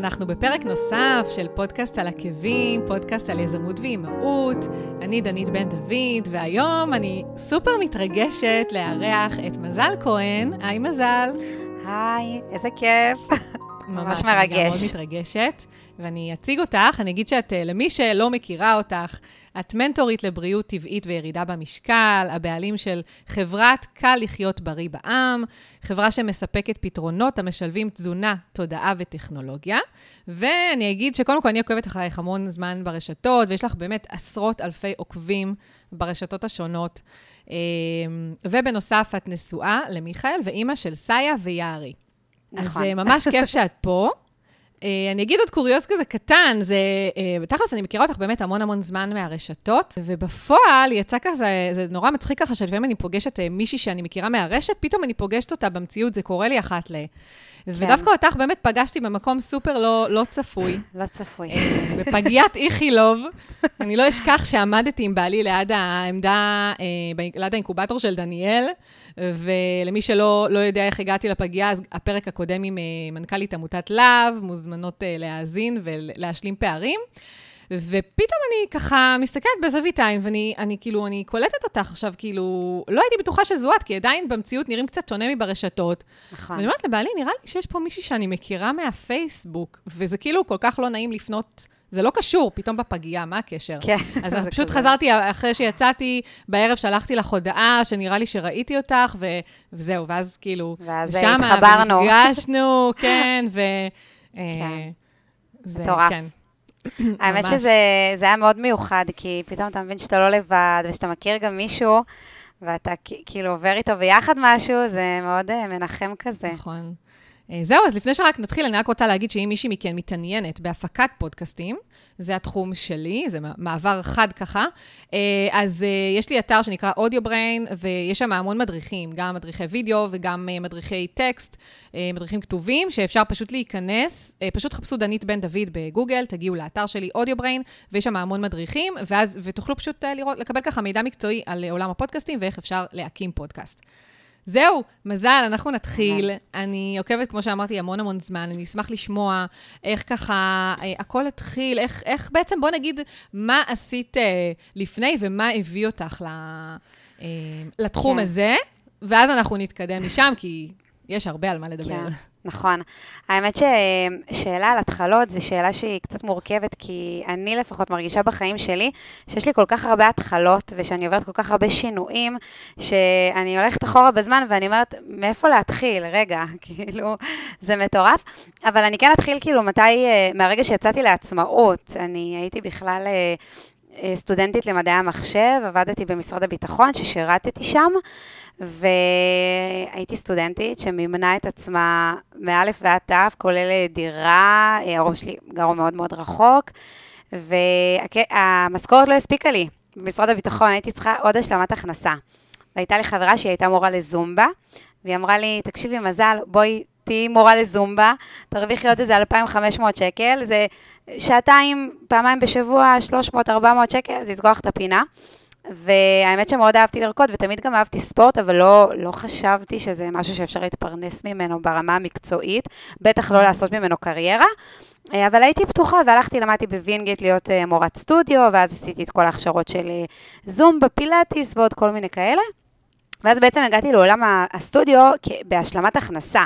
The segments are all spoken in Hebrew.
אנחנו בפרק נוסף של פודקאסט על עקבים, פודקאסט על יזמות ואימהות. אני דנית בן דוד, והיום אני סופר מתרגשת לארח את מזל כהן. היי מזל. היי, איזה כיף. ממש מרגש. אני גם מאוד מתרגשת, ואני אציג אותך, אני אגיד שאת, אה, למי שלא מכירה אותך, את מנטורית לבריאות טבעית וירידה במשקל, הבעלים של חברת קל לחיות בריא בעם, חברה שמספקת פתרונות המשלבים תזונה, תודעה וטכנולוגיה. ואני אגיד שקודם כל אני עוקבת אחרייך המון זמן ברשתות, ויש לך באמת עשרות אלפי עוקבים ברשתות השונות. אמ, ובנוסף, את נשואה למיכאל ואימא של סאיה ויערי. נכון. אז אה, ממש כיף שאת פה. Uh, אני אגיד עוד קוריוז כזה קטן, זה, uh, בתכלס אני מכירה אותך באמת המון המון זמן מהרשתות, ובפועל יצא כזה, זה נורא מצחיק ככה שלפעמים אני פוגשת מישהי שאני מכירה מהרשת, פתאום אני פוגשת אותה במציאות, זה קורה לי אחת ל... כן. ודווקא אותך באמת פגשתי במקום סופר לא, לא צפוי. לא צפוי. בפגיית איכילוב. אני לא אשכח שעמדתי עם בעלי ליד העמדה, ליד האינקובטור של דניאל, ולמי שלא לא יודע איך הגעתי לפגייה, אז הפרק הקודם עם מנכ"לית עמותת להב, מוזמנות להאזין ולהשלים פערים. ופתאום אני ככה מסתכלת בזווית עין, ואני אני, כאילו, אני קולטת אותך עכשיו, כאילו, לא הייתי בטוחה שזו את, כי עדיין במציאות נראים קצת שונה מברשתות. נכון. ואני אומרת לבעלי, נראה לי שיש פה מישהי שאני מכירה מהפייסבוק, וזה כאילו כל כך לא נעים לפנות זה לא קשור, פתאום בפגייה, מה הקשר? כן. אז פשוט חזרתי, אחרי שיצאתי, בערב שלחתי לך הודעה, שנראה לי שראיתי אותך, ו... וזהו, ואז כאילו, ואז התחברנו. ונפגשנו, כן, ו... כן. זה, מטורף. כן. האמת שזה היה מאוד מיוחד, כי פתאום אתה מבין שאתה לא לבד, ושאתה מכיר גם מישהו, ואתה כאילו עובר איתו ביחד משהו, זה מאוד אה, מנחם כזה. נכון. אה, זהו, אז לפני שרק נתחיל, אני רק רוצה להגיד שאם מישהי מכן מתעניינת בהפקת פודקאסטים, זה התחום שלי, זה מעבר חד ככה, אה, אז אה, יש לי אתר שנקרא AudioBrain, ויש שם המון מדריכים, גם מדריכי וידאו וגם מדריכי טקסט, מדריכים כתובים, שאפשר פשוט להיכנס, פשוט חפשו דנית בן דוד בגוגל, תגיעו לאתר שלי AudioBrain, ויש שם המון מדריכים, ואז, ותוכלו פשוט לראות, לקבל ככה מידע מקצועי על עולם הפודקאסטים ואיך אפשר להקים פודקאסט. זהו, מזל, אנחנו נתחיל. אני עוקבת, כמו שאמרתי, המון המון זמן. אני אשמח לשמוע איך ככה אה, הכל התחיל, איך, איך בעצם, בוא נגיד, מה עשית אה, לפני ומה הביא אותך ל, אה, לתחום כן. הזה, ואז אנחנו נתקדם משם, כי יש הרבה על מה לדבר. כן. נכון. האמת ששאלה על התחלות זו שאלה שהיא קצת מורכבת, כי אני לפחות מרגישה בחיים שלי שיש לי כל כך הרבה התחלות, ושאני עוברת כל כך הרבה שינויים, שאני הולכת אחורה בזמן ואני אומרת, מאיפה להתחיל? רגע, כאילו, זה מטורף. אבל אני כן אתחיל כאילו מתי, אה, מהרגע שיצאתי לעצמאות, אני הייתי בכלל... אה, אה, סטודנטית למדעי המחשב, עבדתי במשרד הביטחון, ששירתתי שם, והייתי סטודנטית שמימנה את עצמה מא' ועד ת', כולל דירה, ההורים שלי גרו מאוד מאוד רחוק, והמשכורת לא הספיקה לי במשרד הביטחון, הייתי צריכה עוד השלמת הכנסה. והייתה לי חברה שהיא הייתה מורה לזומבה, והיא אמרה לי, תקשיבי, מזל, בואי תהיי מורה לזומבה, תרוויחי עוד איזה 2,500 שקל, זה שעתיים, פעמיים בשבוע, 300-400 שקל, זה יסגור לך את הפינה. והאמת שמאוד אהבתי לרקוד, ותמיד גם אהבתי ספורט, אבל לא, לא חשבתי שזה משהו שאפשר להתפרנס ממנו ברמה המקצועית, בטח לא לעשות ממנו קריירה. אה, אבל הייתי פתוחה והלכתי, למדתי בווינגייט להיות אה, מורת סטודיו, ואז עשיתי את כל ההכשרות של אה, זומבה פילאטיס ועוד כל מיני כאלה. ואז בעצם הגעתי לעולם הסטודיו בהשלמת הכנסה.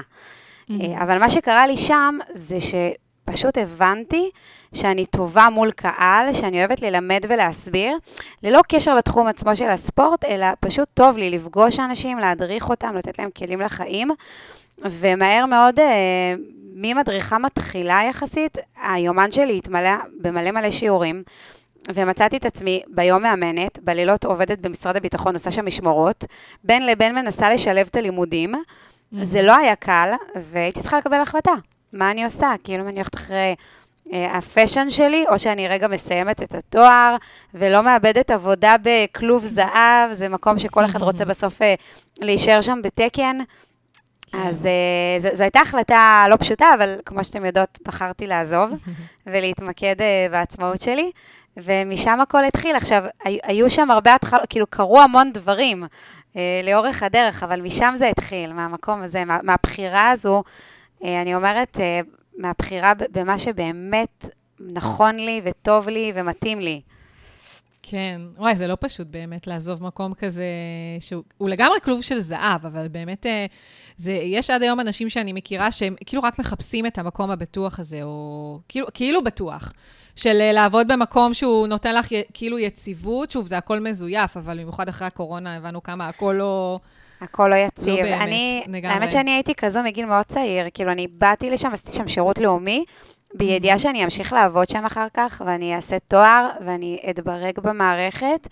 Mm-hmm. אבל מה שקרה לי שם זה שפשוט הבנתי שאני טובה מול קהל, שאני אוהבת ללמד ולהסביר, ללא קשר לתחום עצמו של הספורט, אלא פשוט טוב לי לפגוש אנשים, להדריך אותם, לתת להם כלים לחיים. ומהר מאוד, אה, ממדריכה מתחילה יחסית, היומן שלי התמלא במלא מלא שיעורים. ומצאתי את עצמי ביום מאמנת, בלילות עובדת במשרד הביטחון, עושה שם משמרות, בין לבין מנסה לשלב את הלימודים. Mm-hmm. זה לא היה קל, והייתי צריכה לקבל החלטה. מה אני עושה? כאילו, אם אני הולכת אחרי אה, הפשן שלי, או שאני רגע מסיימת את התואר, ולא מאבדת עבודה בכלוב זהב, זה מקום שכל אחד רוצה בסוף אה, להישאר שם בתקן. כן. אז uh, זו הייתה החלטה לא פשוטה, אבל כמו שאתם יודעות, בחרתי לעזוב ולהתמקד uh, בעצמאות שלי, ומשם הכל התחיל. עכשיו, היו שם הרבה התחלות, כאילו קרו המון דברים לאורך הדרך, אבל משם זה התחיל, מהמקום הזה, מה, מהבחירה הזו. Uh, אני אומרת, uh, מהבחירה במה שבאמת נכון לי וטוב לי ומתאים לי. כן, וואי, זה לא פשוט באמת לעזוב מקום כזה, שהוא לגמרי כלוב של זהב, אבל באמת, אה, זה, יש עד היום אנשים שאני מכירה שהם כאילו רק מחפשים את המקום הבטוח הזה, או כאילו, כאילו בטוח, של אה, לעבוד במקום שהוא נותן לך כאילו יציבות, שוב, זה הכל מזויף, אבל במיוחד אחרי הקורונה הבנו כמה הכל לא... הכל לא יציב. לא באמת, אני, לגמרי. האמת שאני הייתי כזו מגיל מאוד צעיר, כאילו, אני באתי לשם, עשיתי שם שירות לאומי, בידיעה שאני אמשיך לעבוד שם אחר כך, ואני אעשה תואר, ואני אתברג במערכת.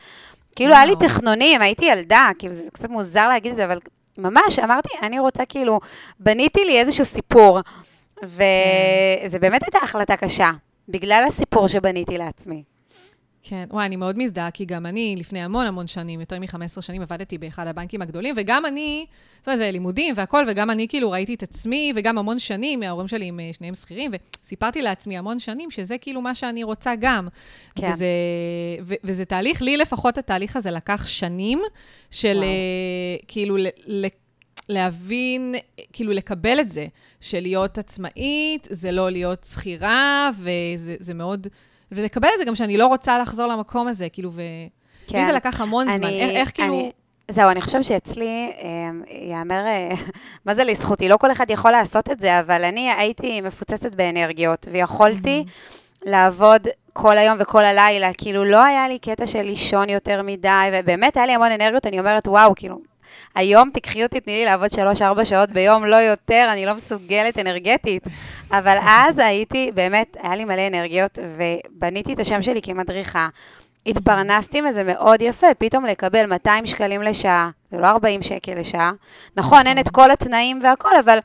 כאילו, היה לי תכנונים, הייתי ילדה, כאילו, זה קצת מוזר להגיד את זה, אבל ממש, אמרתי, אני רוצה, כאילו, בניתי לי איזשהו סיפור, וזה כן. באמת הייתה החלטה קשה, בגלל הסיפור שבניתי לעצמי. כן, וואי, אני מאוד מזדהה, כי גם אני, לפני המון המון שנים, יותר מ-15 שנים, עבדתי באחד הבנקים הגדולים, וגם אני, זאת אומרת, זה לימודים והכול, וגם אני כאילו ראיתי את עצמי, וגם המון שנים, ההורים שלי הם אה, שניהם שכירים, וסיפרתי לעצמי המון שנים שזה כאילו מה שאני רוצה גם. כן. וזה, ו, וזה תהליך, לי לפחות התהליך הזה לקח שנים, של וואו. uh, כאילו, ל, ל, להבין, כאילו לקבל את זה, של להיות עצמאית, זה לא להיות שכירה, וזה מאוד... ולקבל את זה גם שאני לא רוצה לחזור למקום הזה, כאילו, ו... כן. לי זה לקח המון אני, זמן. איך, איך כאילו... אני... זהו, אני חושבת שאצלי, ייאמר, אה, מה זה לזכותי? לא כל אחד יכול לעשות את זה, אבל אני הייתי מפוצצת באנרגיות, ויכולתי. לעבוד כל היום וכל הלילה, כאילו לא היה לי קטע של לישון יותר מדי, ובאמת היה לי המון אנרגיות, אני אומרת, וואו, כאילו, היום תקחי אותי, תני לי לעבוד שלוש-ארבע שעות ביום, לא יותר, אני לא מסוגלת אנרגטית. אבל אז הייתי, באמת, היה לי מלא אנרגיות, ובניתי את השם שלי כמדריכה. התפרנסתי מזה מאוד יפה, פתאום לקבל 200 שקלים לשעה, זה לא 40 שקל לשעה. נכון, אין את כל התנאים והכל, אבל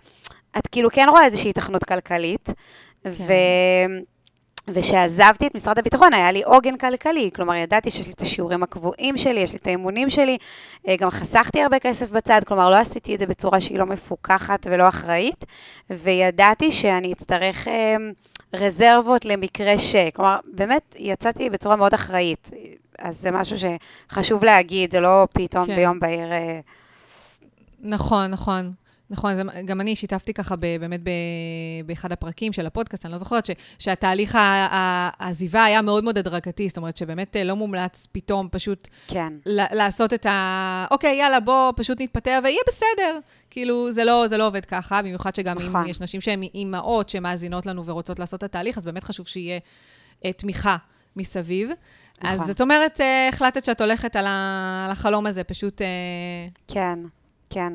את כאילו כן רואה איזושהי התכנות כלכלית. כן. ו... וכשעזבתי את משרד הביטחון, היה לי עוגן כלכלי, כלומר, ידעתי שיש לי את השיעורים הקבועים שלי, יש לי את האימונים שלי, אה, גם חסכתי הרבה כסף בצד, כלומר, לא עשיתי את זה בצורה שהיא לא מפוקחת ולא אחראית, וידעתי שאני אצטרך אה, רזרבות למקרה ש... כלומר, באמת, יצאתי בצורה מאוד אחראית. אז זה משהו שחשוב להגיד, זה לא פתאום כן. ביום בהיר... אה, נכון, נכון. נכון, זה, גם אני שיתפתי ככה ב, באמת ב, באחד הפרקים של הפודקאסט, אני לא זוכרת, ש, שהתהליך העזיבה היה מאוד מאוד הדרגתי, זאת אומרת שבאמת אה, לא מומלץ פתאום פשוט כן. ל, לעשות את ה... אוקיי, יאללה, בוא פשוט נתפטר ויהיה בסדר. כאילו, זה לא, זה לא עובד ככה, במיוחד שגם נכון. אם יש נשים שהן אימהות שמאזינות לנו ורוצות לעשות את התהליך, אז באמת חשוב שיהיה uh, תמיכה מסביב. נכון. אז זאת אומרת, uh, החלטת שאת הולכת על, ה, על החלום הזה, פשוט... Uh... כן, כן.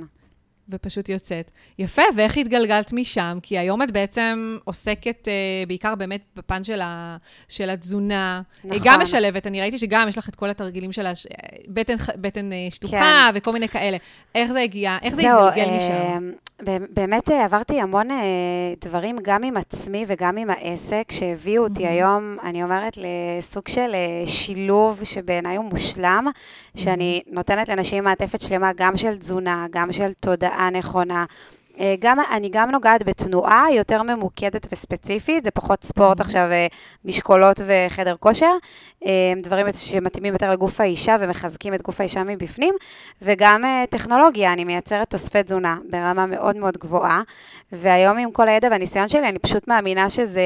ופשוט יוצאת. יפה, ואיך התגלגלת משם? כי היום את בעצם עוסקת אה, בעיקר באמת בפן של, ה, של התזונה. נכון. היא גם משלבת, אני ראיתי שגם יש לך את כל התרגילים של הבטן בטן אה, שטוחה כן. וכל מיני כאלה. איך זה הגיע? איך זה התגלגל אה, משם? באמת אה, עברתי המון אה, דברים, גם עם עצמי וגם עם העסק, שהביאו אותי mm-hmm. היום, אני אומרת, לסוג של אה, שילוב שבעיניי הוא מושלם. שאני נותנת לנשים מעטפת שלמה גם של תזונה, גם של תודעה נכונה. גם, אני גם נוגעת בתנועה יותר ממוקדת וספציפית, זה פחות ספורט. עכשיו, משקולות וחדר כושר, דברים שמתאימים יותר לגוף האישה ומחזקים את גוף האישה מבפנים, וגם טכנולוגיה, אני מייצרת תוספי תזונה ברמה מאוד מאוד גבוהה, והיום עם כל הידע והניסיון שלי, אני פשוט מאמינה שזה...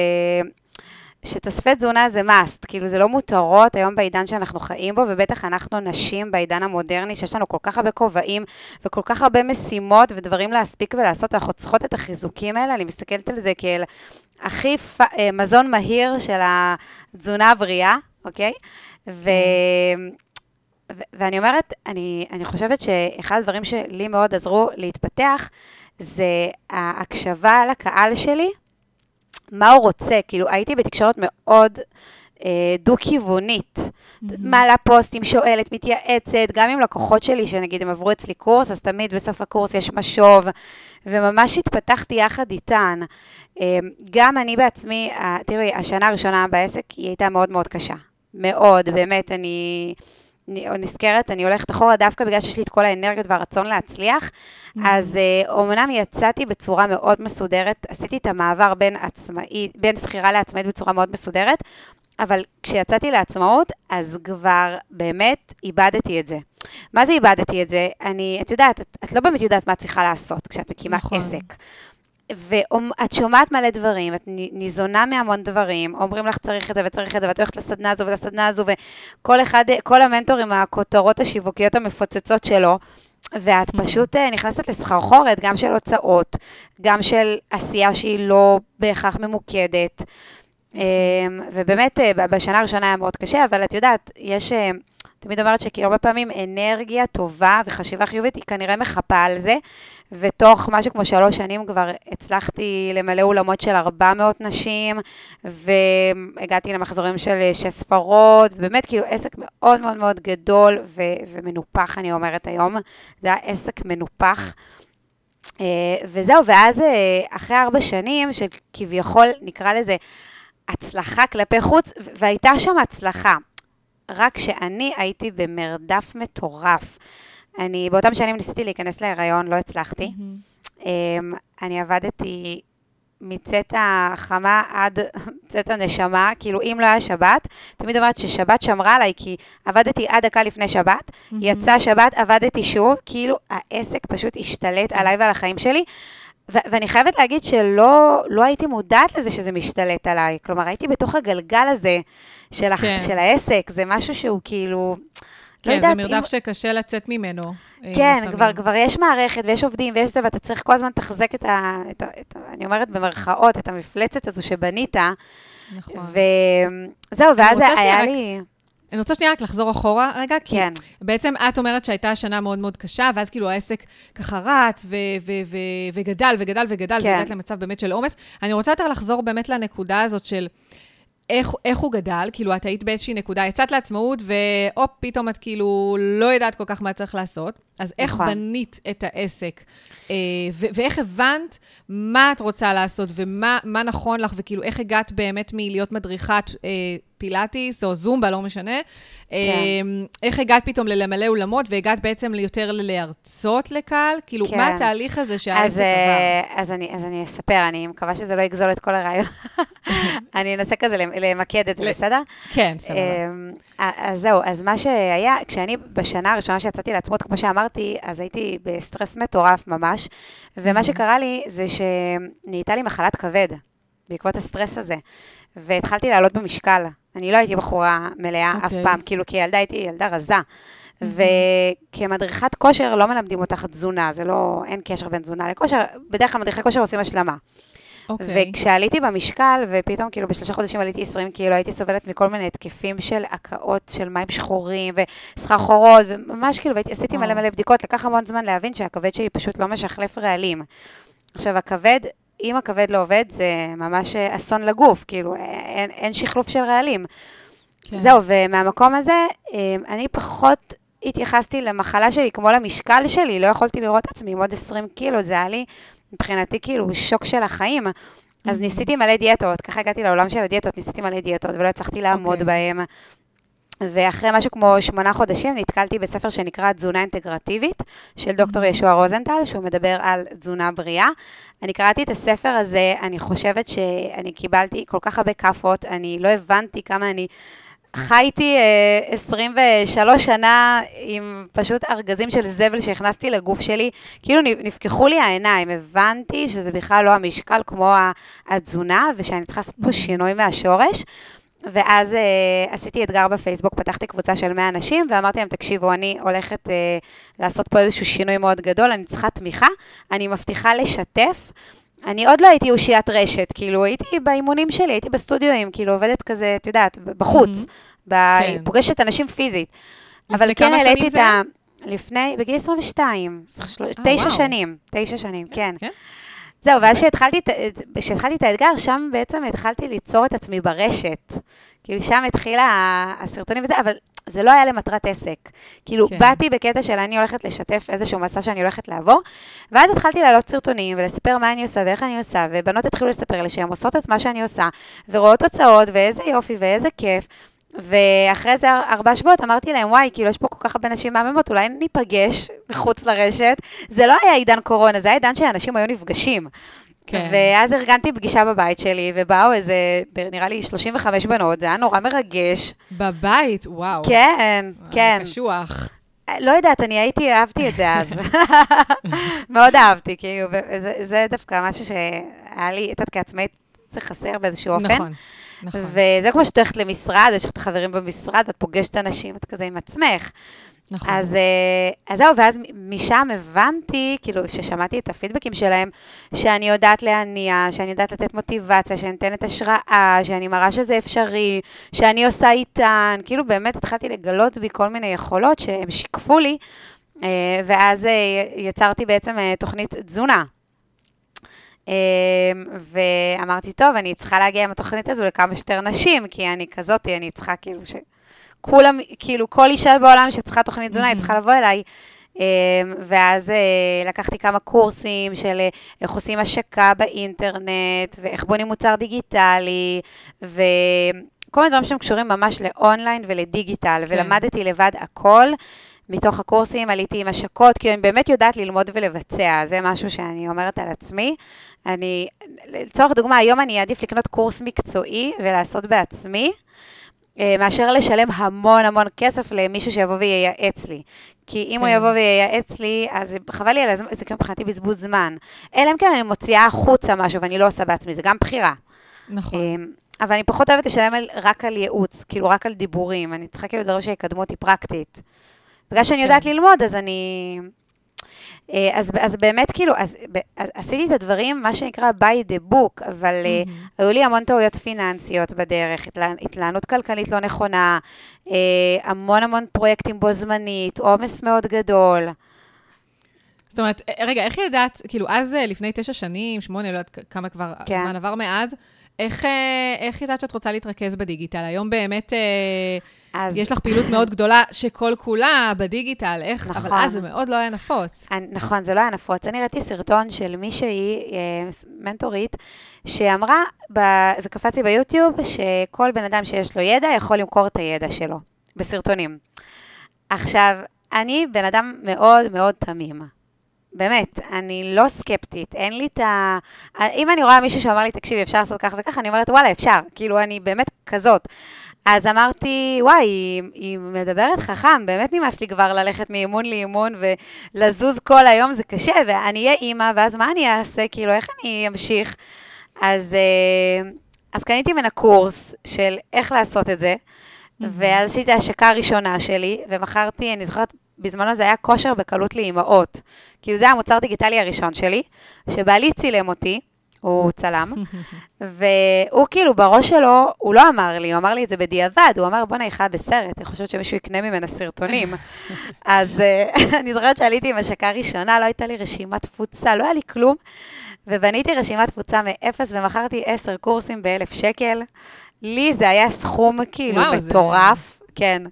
שתוספי תזונה זה must, כאילו זה לא מותרות היום בעידן שאנחנו חיים בו, ובטח אנחנו נשים בעידן המודרני, שיש לנו כל כך הרבה כובעים וכל כך הרבה משימות ודברים להספיק ולעשות, אנחנו צריכות את החיזוקים האלה, אני מסתכלת על זה כאל הכי פ... אה, מזון מהיר של התזונה הבריאה, אוקיי? ו... ו... ואני אומרת, אני, אני חושבת שאחד הדברים שלי מאוד עזרו להתפתח, זה ההקשבה לקהל שלי, מה הוא רוצה, כאילו הייתי בתקשורת מאוד אה, דו-כיוונית. Mm-hmm. מעלה פוסטים, שואלת, מתייעצת, גם עם לקוחות שלי, שנגיד הם עברו אצלי קורס, אז תמיד בסוף הקורס יש משוב, וממש התפתחתי יחד איתן. אה, גם אני בעצמי, אה, תראי, השנה הראשונה בעסק היא הייתה מאוד מאוד קשה. מאוד, באמת, אני... נזכרת, אני הולכת אחורה דווקא בגלל שיש לי את כל האנרגיות והרצון להצליח. Mm-hmm. אז אומנם אה, יצאתי בצורה מאוד מסודרת, עשיתי את המעבר בין עצמאי, בין שכירה לעצמאית בצורה מאוד מסודרת, אבל כשיצאתי לעצמאות, אז כבר באמת איבדתי את זה. מה זה איבדתי את זה? אני, את יודעת, את, את לא באמת יודעת מה את צריכה לעשות כשאת מקימה נכון. עסק. ואת שומעת מלא דברים, את ניזונה מהמון דברים, אומרים לך צריך את זה וצריך את זה, ואת הולכת לסדנה הזו ולסדנה הזו, וכל אחד, כל המנטור עם הכותרות השיווקיות המפוצצות שלו, ואת mm-hmm. פשוט אה, נכנסת לסחרחורת, גם של הוצאות, גם של עשייה שהיא לא בהכרח ממוקדת. Mm-hmm. אמ, ובאמת, אה, בשנה הראשונה היה מאוד קשה, אבל את יודעת, יש... אה, תמיד אומרת שכי הרבה פעמים אנרגיה טובה וחשיבה חיובית, היא כנראה מחפה על זה, ותוך משהו כמו שלוש שנים כבר הצלחתי למלא אולמות של 400 נשים, והגעתי למחזורים של שש ספרות, ובאמת כאילו עסק מאוד מאוד מאוד גדול ו- ומנופח, אני אומרת היום. זה היה עסק מנופח. Uh, וזהו, ואז uh, אחרי ארבע שנים, שכביכול נקרא לזה הצלחה כלפי חוץ, והייתה שם הצלחה. רק שאני הייתי במרדף מטורף. אני באותם שנים ניסיתי להיכנס להיריון, לא הצלחתי. Mm-hmm. אני עבדתי מצאת החמה עד צאת הנשמה, כאילו אם לא היה שבת, תמיד אומרת ששבת שמרה עליי, כי עבדתי עד דקה לפני שבת, mm-hmm. יצא שבת, עבדתי שוב, כאילו העסק פשוט השתלט עליי ועל החיים שלי. ו- ואני חייבת להגיד שלא לא הייתי מודעת לזה שזה משתלט עליי. כלומר, הייתי בתוך הגלגל הזה של, הח- כן. של העסק, זה משהו שהוא כאילו... לא כן, לא זה מרדף אם... שקשה לצאת ממנו. אה, כן, כבר, כבר יש מערכת ויש עובדים ויש זה, ואתה צריך כל הזמן לתחזק את ה... את ה, את ה אני אומרת במרכאות, את המפלצת הזו שבנית. נכון. וזהו, ואז היה רק... לי... אני רוצה שנייה רק לחזור אחורה רגע, כי כן. בעצם את אומרת שהייתה שנה מאוד מאוד קשה, ואז כאילו העסק ככה רץ ו- ו- ו- וגדל וגדל וגדל, כן. והגעת למצב באמת של עומס. אני רוצה יותר לחזור באמת לנקודה הזאת של... איך, איך הוא גדל, כאילו, את היית באיזושהי נקודה, יצאת לעצמאות, והופ, פתאום את כאילו לא יודעת כל כך מה צריך לעשות. אז איך נכון. בנית את העסק, אה, ו- ואיך הבנת מה את רוצה לעשות, ומה נכון לך, וכאילו, איך הגעת באמת מלהיות מדריכת אה, פילאטיס או זומבה, לא משנה. כן. אמ, איך הגעת פתאום למלא אולמות, והגעת בעצם יותר להרצות לקהל? כאילו, כן. מה התהליך הזה שהעסק עבר? אז אני, אז אני אספר, אני מקווה שזה לא יגזול את כל הרעיון. אני אנסה כזה למקד את זה, בסדר? כן, סבבה. אמ, אז זהו, אז מה שהיה, כשאני בשנה הראשונה שיצאתי לעצמות, כמו שאמרתי, אז הייתי בסטרס מטורף ממש, ומה שקרה לי זה שנהייתה לי מחלת כבד. בעקבות הסטרס הזה, והתחלתי לעלות במשקל. אני לא הייתי בחורה מלאה okay. אף אוקיי. פעם, כאילו כילדה הייתי ילדה רזה. Mm-hmm. וכמדריכת כושר לא מלמדים אותך תזונה, זה לא, אין קשר בין תזונה לכושר, בדרך כלל מדריכי כושר עושים השלמה. Okay. אוקיי. וכשעליתי במשקל, ופתאום כאילו בשלושה חודשים עליתי 20 קילו, הייתי סובלת מכל מיני התקפים של הקאות של מים שחורים וסחרחורות, וממש כאילו, ועשיתי מלא מלא בדיקות, לקח המון זמן להבין שהכבד שלי פשוט לא משחלף רעלים. עכשיו, הכבד אם הכבד לא עובד, זה ממש אסון לגוף, כאילו, אין, אין שחלוף של רעלים. כן. זהו, ומהמקום הזה, אמ, אני פחות התייחסתי למחלה שלי כמו למשקל שלי, לא יכולתי לראות את עצמי עם עוד 20 קילו, זה היה לי מבחינתי כאילו שוק של החיים. אז ניסיתי מלא דיאטות, ככה הגעתי לעולם של הדיאטות, ניסיתי מלא דיאטות ולא הצלחתי לעמוד okay. אוקיי. ואחרי משהו כמו שמונה חודשים נתקלתי בספר שנקרא תזונה אינטגרטיבית של דוקטור mm-hmm. ישוע רוזנטל, שהוא מדבר על תזונה בריאה. אני קראתי את הספר הזה, אני חושבת שאני קיבלתי כל כך הרבה כאפות, אני לא הבנתי כמה אני... חייתי אה, 23 שנה עם פשוט ארגזים של זבל שהכנסתי לגוף שלי, כאילו נפקחו לי העיניים, הבנתי שזה בכלל לא המשקל כמו התזונה, ושאני צריכה לעשות פה. שינוי מהשורש. ואז uh, עשיתי אתגר בפייסבוק, פתחתי קבוצה של 100 אנשים, ואמרתי להם, תקשיבו, אני הולכת uh, לעשות פה איזשהו שינוי מאוד גדול, אני צריכה תמיכה, אני מבטיחה לשתף. אני עוד לא הייתי אושיית רשת, כאילו, הייתי באימונים שלי, הייתי בסטודיואים, כאילו, עובדת כזה, את יודעת, בחוץ, mm-hmm. ב... כן. פוגשת אנשים פיזית. אבל כן העליתי את ה... לפני, בגיל 22, תשע שנים, תשע שנים, כן. כן. זהו, ואז כשהתחלתי את האתגר, שם בעצם התחלתי ליצור את עצמי ברשת. כאילו, שם התחילה הסרטונים וזה, אבל זה לא היה למטרת עסק. כאילו, כן. באתי בקטע של אני הולכת לשתף איזשהו מסע שאני הולכת לעבור, ואז התחלתי להעלות סרטונים ולספר מה אני עושה ואיך אני עושה, ובנות התחילו לספר לי שהן עושות את מה שאני עושה, ורואות תוצאות, ואיזה יופי ואיזה כיף. ואחרי איזה ארבעה שבועות אמרתי להם, וואי, כאילו, יש פה כל כך הרבה נשים מהממות, אולי ניפגש מחוץ לרשת. זה לא היה עידן קורונה, זה היה עידן שאנשים היו נפגשים. כן. ואז ארגנתי פגישה בבית שלי, ובאו איזה, נראה לי 35 בנות, זה היה נורא מרגש. בבית? וואו. כן, כן. קשוח. לא יודעת, אני הייתי, אהבתי את זה אז. מאוד אהבתי, כאילו, זה, זה דווקא משהו שהיה לי, את יודעת, כעצמאית, זה חסר באיזשהו אופן. נכון, נכון. וזה כמו שאת הולכת למשרד, יש לך את החברים במשרד, ואת פוגשת אנשים, את כזה עם עצמך. נכון. אז, אה, אז זהו, ואז משם הבנתי, כאילו, כששמעתי את הפידבקים שלהם, שאני יודעת להניע, שאני יודעת לתת מוטיבציה, שאני נותנת השראה, שאני מראה שזה אפשרי, שאני עושה איתן, כאילו באמת התחלתי לגלות בי כל מיני יכולות שהם שיקפו לי, אה, ואז אה, יצרתי בעצם תוכנית תזונה. ואמרתי, טוב, אני צריכה להגיע עם התוכנית הזו לכמה שיותר נשים, כי אני כזאתי, אני צריכה כאילו ש... כולם, כאילו, כל אישה בעולם שצריכה תוכנית תזונה, היא צריכה לבוא אליי. אמ, ואז אה, לקחתי כמה קורסים של אה, איך עושים השקה באינטרנט, ואיך בונים מוצר דיגיטלי, וכל מיני דברים שהם קשורים ממש לאונליין ולדיגיטל, כן. ולמדתי לבד הכל. מתוך הקורסים עליתי עם השקות, כי אני באמת יודעת ללמוד ולבצע, זה משהו שאני אומרת על עצמי. אני, לצורך דוגמה, היום אני אעדיף לקנות קורס מקצועי ולעשות בעצמי, אה, מאשר לשלם המון המון כסף למישהו שיבוא וייעץ לי. כי אם כן. הוא יבוא וייעץ לי, אז חבל לי על הזמן, זה כאילו מבחינתי בזבוז זמן. אלא אם כן אני מוציאה החוצה משהו ואני לא עושה בעצמי, זה גם בחירה. נכון. אה, אבל אני פחות אוהבת לשלם על, רק על ייעוץ, כאילו רק על דיבורים. אני צריכה כאילו דברים שיקדמו אותי פרקטית. בגלל שאני כן. יודעת ללמוד, אז אני... אה, אז, אז באמת, כאילו, אז, עשיתי את הדברים, מה שנקרא by the book, אבל mm-hmm. היו לי המון טעויות פיננסיות בדרך, התלהנות כלכלית לא נכונה, uh, המון המון פרויקטים בו זמנית, עומס מאוד גדול. זאת אומרת, רגע, איך ידעת, כאילו, אז לפני תשע שנים, שמונה, לא יודעת כמה כבר כן. זמן עבר מאז, איך, איך ידעת שאת רוצה להתרכז בדיגיטל? היום באמת... אז... יש לך פעילות מאוד גדולה שכל כולה בדיגיטל, איך, נכון. אבל אז זה מאוד לא היה נפוץ. נכון, זה לא היה נפוץ. אני ראיתי סרטון של מישהי, אה, מנטורית, שאמרה, ב, זה קפץ לי ביוטיוב, שכל בן אדם שיש לו ידע יכול למכור את הידע שלו, בסרטונים. עכשיו, אני בן אדם מאוד מאוד תמים. באמת, אני לא סקפטית, אין לי את ה... אם אני רואה מישהו שאמר לי, תקשיבי, אפשר לעשות כך וכך, אני אומרת, וואלה, אפשר. כאילו, אני באמת כזאת. אז אמרתי, וואי, היא, היא מדברת חכם, באמת נמאס לי כבר ללכת מאימון לאימון ולזוז כל היום, זה קשה, ואני אהיה אימא, ואז מה אני אעשה? כאילו, איך אני אמשיך? אז, אה, אז קניתי ממנה קורס של איך לעשות את זה, ואז עשיתי השקה הראשונה שלי, ומכרתי, אני זוכרת, בזמנו זה היה כושר בקלות לאימהות. כאילו, זה המוצר דיגיטלי הראשון שלי, שבעלי צילם אותי, הוא צלם, והוא כאילו בראש שלו, הוא לא אמר לי, הוא אמר לי את זה בדיעבד, הוא אמר, בואנה, היא חיה בסרט, אני חושבת שמישהו יקנה ממנה סרטונים. אז אה, אני זוכרת שעליתי עם השקה ראשונה, לא הייתה לי רשימת תפוצה, לא היה לי כלום, ובניתי רשימת תפוצה מאפס ומכרתי עשר קורסים באלף שקל. לי זה היה סכום כאילו וואו, מטורף, זה... כן.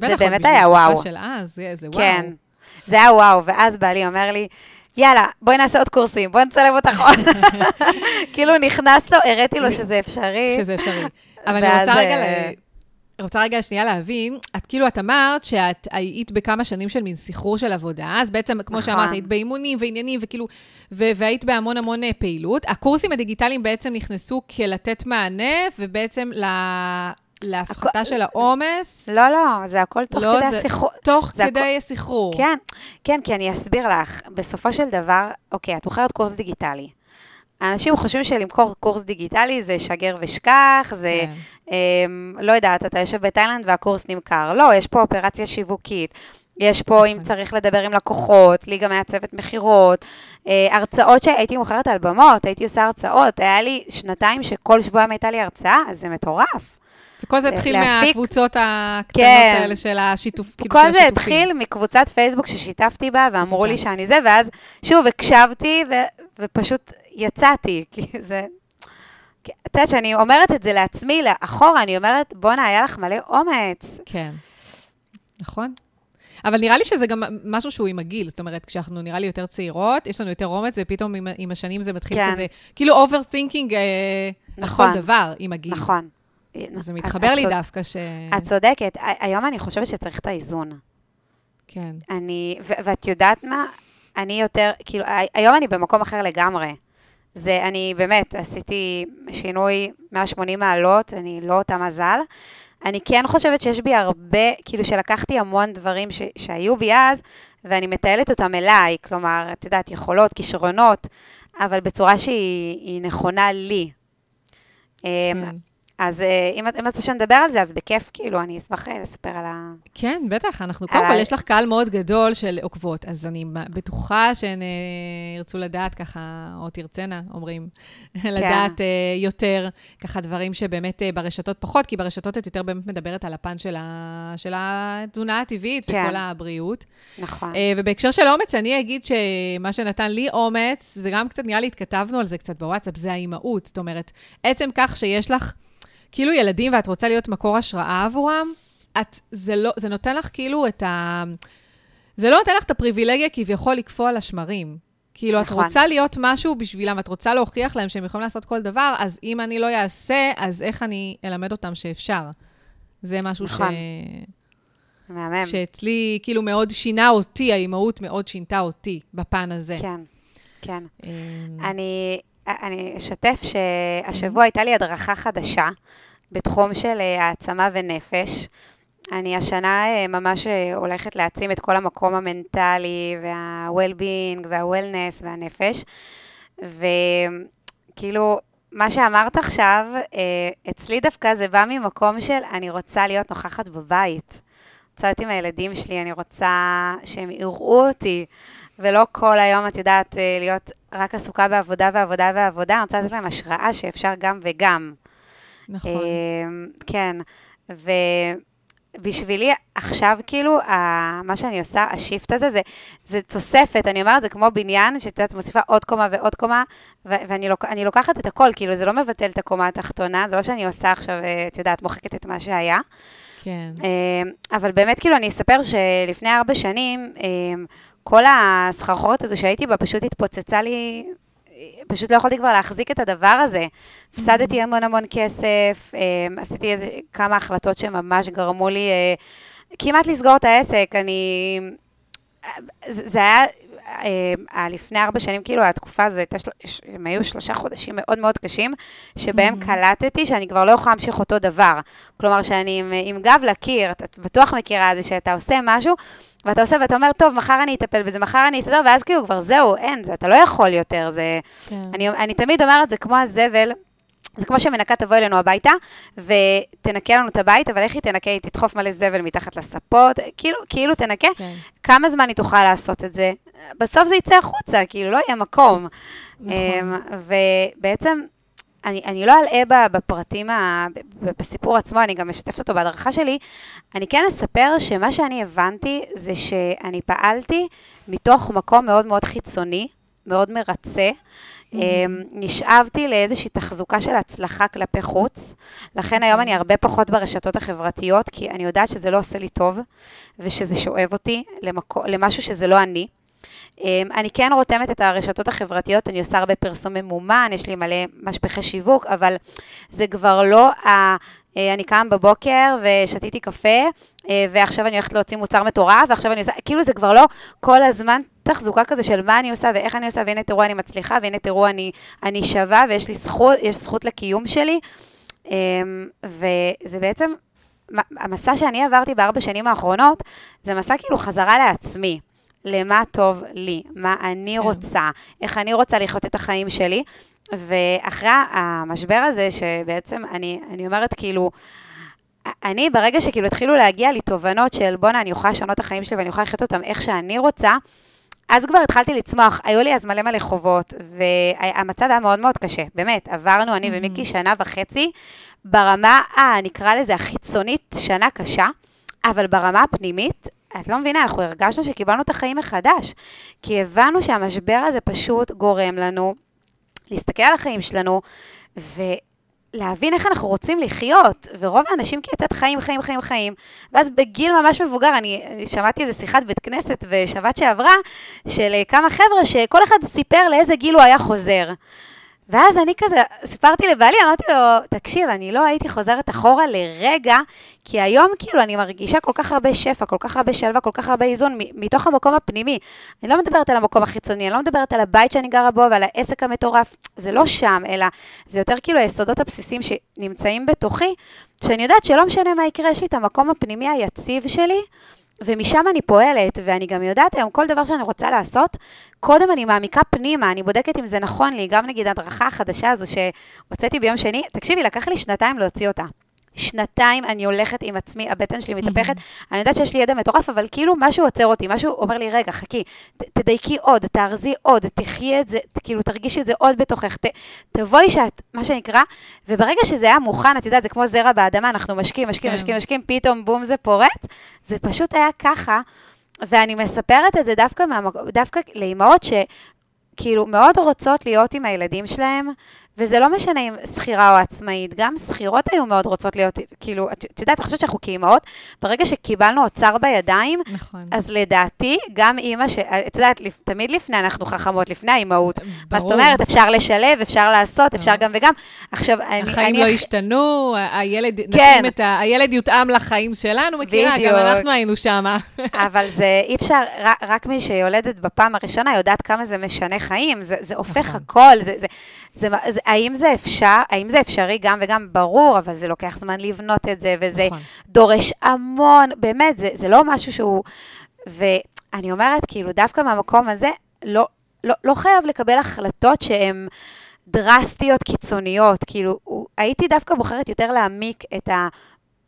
זה באמת היה וואו. של אז, זה וואו. כן, זה היה וואו, ואז בעלי אומר לי, יאללה, בואי נעשה עוד קורסים, בואי נצלם אותך עוד. כאילו נכנס לו, הראתי לו שזה אפשרי. שזה אפשרי. אבל אני רוצה רגע... אה, רוצה רגע שנייה להבין, את כאילו, את אמרת שאת היית בכמה שנים של מין סחרור של עבודה, אז בעצם, כמו נכון. שאמרת, היית באימונים ועניינים, וכאילו, והיית בהמון המון אה, פעילות. הקורסים הדיגיטליים בעצם נכנסו כלתת מענה, ובעצם ל... להפחתה של העומס? לא, לא, זה הכל תוך לא, כדי הסחרור. תוך כדי הסחרור. כן, כן, כי אני אסביר לך. בסופו של דבר, אוקיי, את מוכרת קורס דיגיטלי. אנשים חושבים שלמכור קורס דיגיטלי זה שגר ושכח, זה, כן. אה, לא יודעת, אתה יושב בתאילנד והקורס נמכר. לא, יש פה אופרציה שיווקית. יש פה, אם נכון. צריך לדבר עם לקוחות, לי גם היה צוות מכירות, אה, הרצאות שהייתי מוכרת על במות, הייתי עושה הרצאות, היה לי שנתיים שכל שבועיים הייתה לי הרצאה, אז זה מטורף. וכל זה התחיל להפיק... מהקבוצות הקטנות כן. האלה של השיתוף, כאילו של השיתופים. כל זה התחיל מקבוצת פייסבוק ששיתפתי בה, ואמרו לי שאני זה, ואז שוב, הקשבתי, ו... ופשוט יצאתי, כי זה... את יודעת, שאני אומרת את זה לעצמי, לאחורה, אני אומרת, בואנה, היה לך מלא אומץ. כן, נכון. אבל נראה לי שזה גם משהו שהוא עם הגיל, זאת אומרת, כשאנחנו נראה לי יותר צעירות, יש לנו יותר אומץ, ופתאום עם, עם השנים זה מתחיל כן. כזה, כאילו overthinking אה, נכון, לכל דבר עם הגיל. נכון. זה מתחבר לי דווקא ש... את צודקת. היום אני חושבת שצריך את האיזון. כן. אני, ואת יודעת מה? אני יותר, כאילו, היום אני במקום אחר לגמרי. זה, אני באמת עשיתי שינוי 180 מעלות, אני לא אותה מזל, אני כן חושבת שיש בי הרבה, כאילו שלקחתי המון דברים ש, שהיו בי אז, ואני מטיילת אותם אליי, כלומר, את יודעת, יכולות, כישרונות, אבל בצורה שהיא נכונה לי. אמ, כן. אז אה, אם את רוצה שנדבר על זה, אז בכיף, כאילו, אני אשמח אה, לספר על ה... כן, בטח. אנחנו, קודם כל, יש לך קהל מאוד גדול של עוקבות, אז אני בטוחה שהן אה, ירצו לדעת ככה, או תרצנה, אומרים, כן. לדעת יותר, ככה דברים שבאמת ברשתות פחות, כי ברשתות את יותר באמת מדברת על הפן של, ה, של התזונה הטבעית כן. וכל הבריאות. נכון. ובהקשר של אומץ, אני אגיד שמה שנתן לי אומץ, וגם קצת, נראה לי, התכתבנו על זה קצת בוואטסאפ, זה האימהות. זאת אומרת, עצם כך שיש לך... כאילו ילדים ואת רוצה להיות מקור השראה עבורם, את, זה, לא, זה נותן לך כאילו את ה... זה לא נותן לך את הפריבילגיה כביכול לקפוא על השמרים. כאילו, נכון. את רוצה להיות משהו בשבילם, את רוצה להוכיח להם שהם יכולים לעשות כל דבר, אז אם אני לא אעשה, אז איך אני אלמד אותם שאפשר? זה משהו נכון. ש... מהמם. שאצלי, כאילו, מאוד שינה אותי, האימהות מאוד שינתה אותי בפן הזה. כן, כן. אמ, אני, אני אשתף שהשבוע הייתה לי הדרכה חדשה בתחום של אה, העצמה ונפש. אני השנה אה, ממש אה, הולכת להעצים את כל המקום המנטלי וה-well-being וה-wellness והנפש. וכאילו, מה שאמרת עכשיו, אצלי דווקא זה בא ממקום של אני רוצה להיות נוכחת בבית. רוצה להיות עם הילדים שלי, אני רוצה שהם יראו אותי, ולא כל היום, את יודעת, להיות רק עסוקה בעבודה ועבודה ועבודה, אני רוצה לתת להם השראה שאפשר גם וגם. נכון. אמ, כן, ובשבילי עכשיו, כאילו, מה שאני עושה, השיפט הזה, זה, זה תוספת, אני אומרת, זה כמו בניין, שאת יודעת, מוסיפה עוד קומה ועוד קומה, ואני לוק, לוקחת את הכל, כאילו, זה לא מבטל את הקומה התחתונה, זה לא שאני עושה עכשיו, את יודעת, מוחקת את מה שהיה. כן. אמ, אבל באמת, כאילו, אני אספר שלפני ארבע שנים, אמ, כל הסחרחורת הזו שהייתי בה פשוט התפוצצה לי, פשוט לא יכולתי כבר להחזיק את הדבר הזה. הפסדתי mm-hmm. המון המון כסף, אמ, עשיתי איזה, כמה החלטות שממש גרמו לי אה, כמעט לסגור את העסק. אני... זה היה אה, לפני ארבע שנים, כאילו, התקופה הזו, הם היו שלושה חודשים מאוד מאוד קשים, שבהם. קלטתי שאני כבר לא יכולה להמשיך אותו דבר. כלומר, שאני עם, עם גב לקיר, את בטוח מכירה את זה, שאתה עושה משהו, ואתה עושה ואתה אומר, טוב, מחר אני אטפל בזה, מחר אני אסתדר, ואז כאילו כבר זהו, אין, זה, אתה לא יכול יותר, זה... כן. אני, אני תמיד אומרת, זה כמו הזבל. זה כמו שמנקה תבוא אלינו הביתה, ותנקה לנו את הבית, אבל איך היא תנקה? היא תדחוף מלא זבל מתחת לספות, כאילו, כאילו תנקה. כן. כמה זמן היא תוכל לעשות את זה? בסוף זה יצא החוצה, כאילו, לא יהיה מקום. נכון. אמ, ובעצם, אני, אני לא אלאה בפרטים, ה, בסיפור עצמו, אני גם משתפת אותו בהדרכה שלי. אני כן אספר שמה שאני הבנתי זה שאני פעלתי מתוך מקום מאוד מאוד חיצוני, מאוד מרצה. Mm-hmm. נשאבתי לאיזושהי תחזוקה של הצלחה כלפי חוץ, לכן היום אני הרבה פחות ברשתות החברתיות, כי אני יודעת שזה לא עושה לי טוב, ושזה שואב אותי למקו, למשהו שזה לא אני. אמ, אני כן רותמת את הרשתות החברתיות, אני עושה הרבה פרסום ממומן, יש לי מלא משפחי שיווק, אבל זה כבר לא ה... אה, אני קם בבוקר ושתיתי קפה, אה, ועכשיו אני הולכת להוציא מוצר מטורף, ועכשיו אני עושה, כאילו זה כבר לא כל הזמן תחזוקה כזה של מה אני עושה ואיך אני עושה, והנה תראו אני מצליחה, והנה תראו אני, אני שווה, ויש לי זכות, יש זכות לקיום שלי. אמ, וזה בעצם, המסע שאני עברתי בארבע שנים האחרונות, זה מסע כאילו חזרה לעצמי. למה טוב לי, מה אני כן. רוצה, איך אני רוצה לחיות את החיים שלי. ואחרי המשבר הזה, שבעצם אני, אני אומרת כאילו, אני, ברגע שכאילו התחילו להגיע לי תובנות של בואנה, אני יכולה לשנות את החיים שלי ואני יכולה לחיות אותם איך שאני רוצה, אז כבר התחלתי לצמוח, היו לי אז מלא מלא חובות, והמצב היה מאוד מאוד קשה, באמת, עברנו אני ומיקי שנה וחצי, ברמה, אה, נקרא לזה החיצונית, שנה קשה, אבל ברמה הפנימית, את לא מבינה, אנחנו הרגשנו שקיבלנו את החיים מחדש, כי הבנו שהמשבר הזה פשוט גורם לנו להסתכל על החיים שלנו, ולהבין איך אנחנו רוצים לחיות, ורוב האנשים לתת חיים, חיים, חיים, חיים, ואז בגיל ממש מבוגר, אני שמעתי איזה שיחת בית כנסת בשבת שעברה, של כמה חבר'ה שכל אחד סיפר לאיזה גיל הוא היה חוזר. ואז אני כזה, סיפרתי לבעלי, אמרתי לו, תקשיב, אני לא הייתי חוזרת אחורה לרגע, כי היום כאילו אני מרגישה כל כך הרבה שפע, כל כך הרבה שלווה, כל כך הרבה איזון, מתוך המקום הפנימי. אני לא מדברת על המקום החיצוני, אני לא מדברת על הבית שאני גרה בו ועל העסק המטורף, זה לא שם, אלא זה יותר כאילו היסודות הבסיסיים שנמצאים בתוכי, שאני יודעת שלא משנה מה יקרה, יש לי את המקום הפנימי היציב שלי, ומשם אני פועלת, ואני גם יודעת היום, כל דבר שאני רוצה לעשות, קודם אני מעמיקה פנימה, אני בודקת אם זה נכון לי, גם נגיד ההדרכה החדשה הזו שהוצאתי ביום שני, תקשיבי, לקח לי שנתיים להוציא אותה. שנתיים אני הולכת עם עצמי, הבטן שלי מתהפכת, אני יודעת שיש לי ידע מטורף, אבל כאילו משהו עוצר אותי, משהו אומר לי, רגע, חכי, ת, תדייקי עוד, תארזי עוד, תחי את זה, כאילו תרגישי את זה עוד בתוכך, ת, תבואי שאת, מה שנקרא, וברגע שזה היה מוכן, את יודעת, זה כמו זרע באדמה, אנחנו משקיעים, משקיעים, משקיעים, משקיעים, פתאום בום זה פורט, זה פשוט היה ככה. ואני מספרת את זה דווקא, מהמק... דווקא לאימהות שכאילו מאוד רוצות להיות עם הילדים שלהם, וזה לא משנה אם שכירה או עצמאית, גם שכירות היו מאוד רוצות להיות, כאילו, את, את יודעת, אני חושבת שאנחנו כאימהות, ברגע שקיבלנו אוצר בידיים, נכון. אז לדעתי, גם אימא, ש... את יודעת, תמיד לפני אנחנו חכמות, לפני האימהות. מה זאת אומרת, אפשר לשלב, אפשר לעשות, אפשר גם וגם. עכשיו, אני... החיים אני... לא השתנו, הילד, כן. את ה... הילד יותאם לחיים שלנו, מכירה, בדיוק. גם אנחנו היינו שם. אבל זה אי אפשר, רק, רק מי שיולדת בפעם הראשונה יודעת כמה זה משנה חיים, זה, זה הופך נכון. הכל, זה, זה, זה, זה, האם זה אפשר, האם זה אפשרי גם וגם ברור, אבל זה לוקח זמן לבנות את זה, וזה נכון. דורש המון, באמת, זה, זה לא משהו שהוא... ואני אומרת, כאילו, דווקא מהמקום הזה, לא, לא, לא חייב לקבל החלטות שהן דרסטיות, קיצוניות. כאילו, הייתי דווקא בוחרת יותר להעמיק את ה...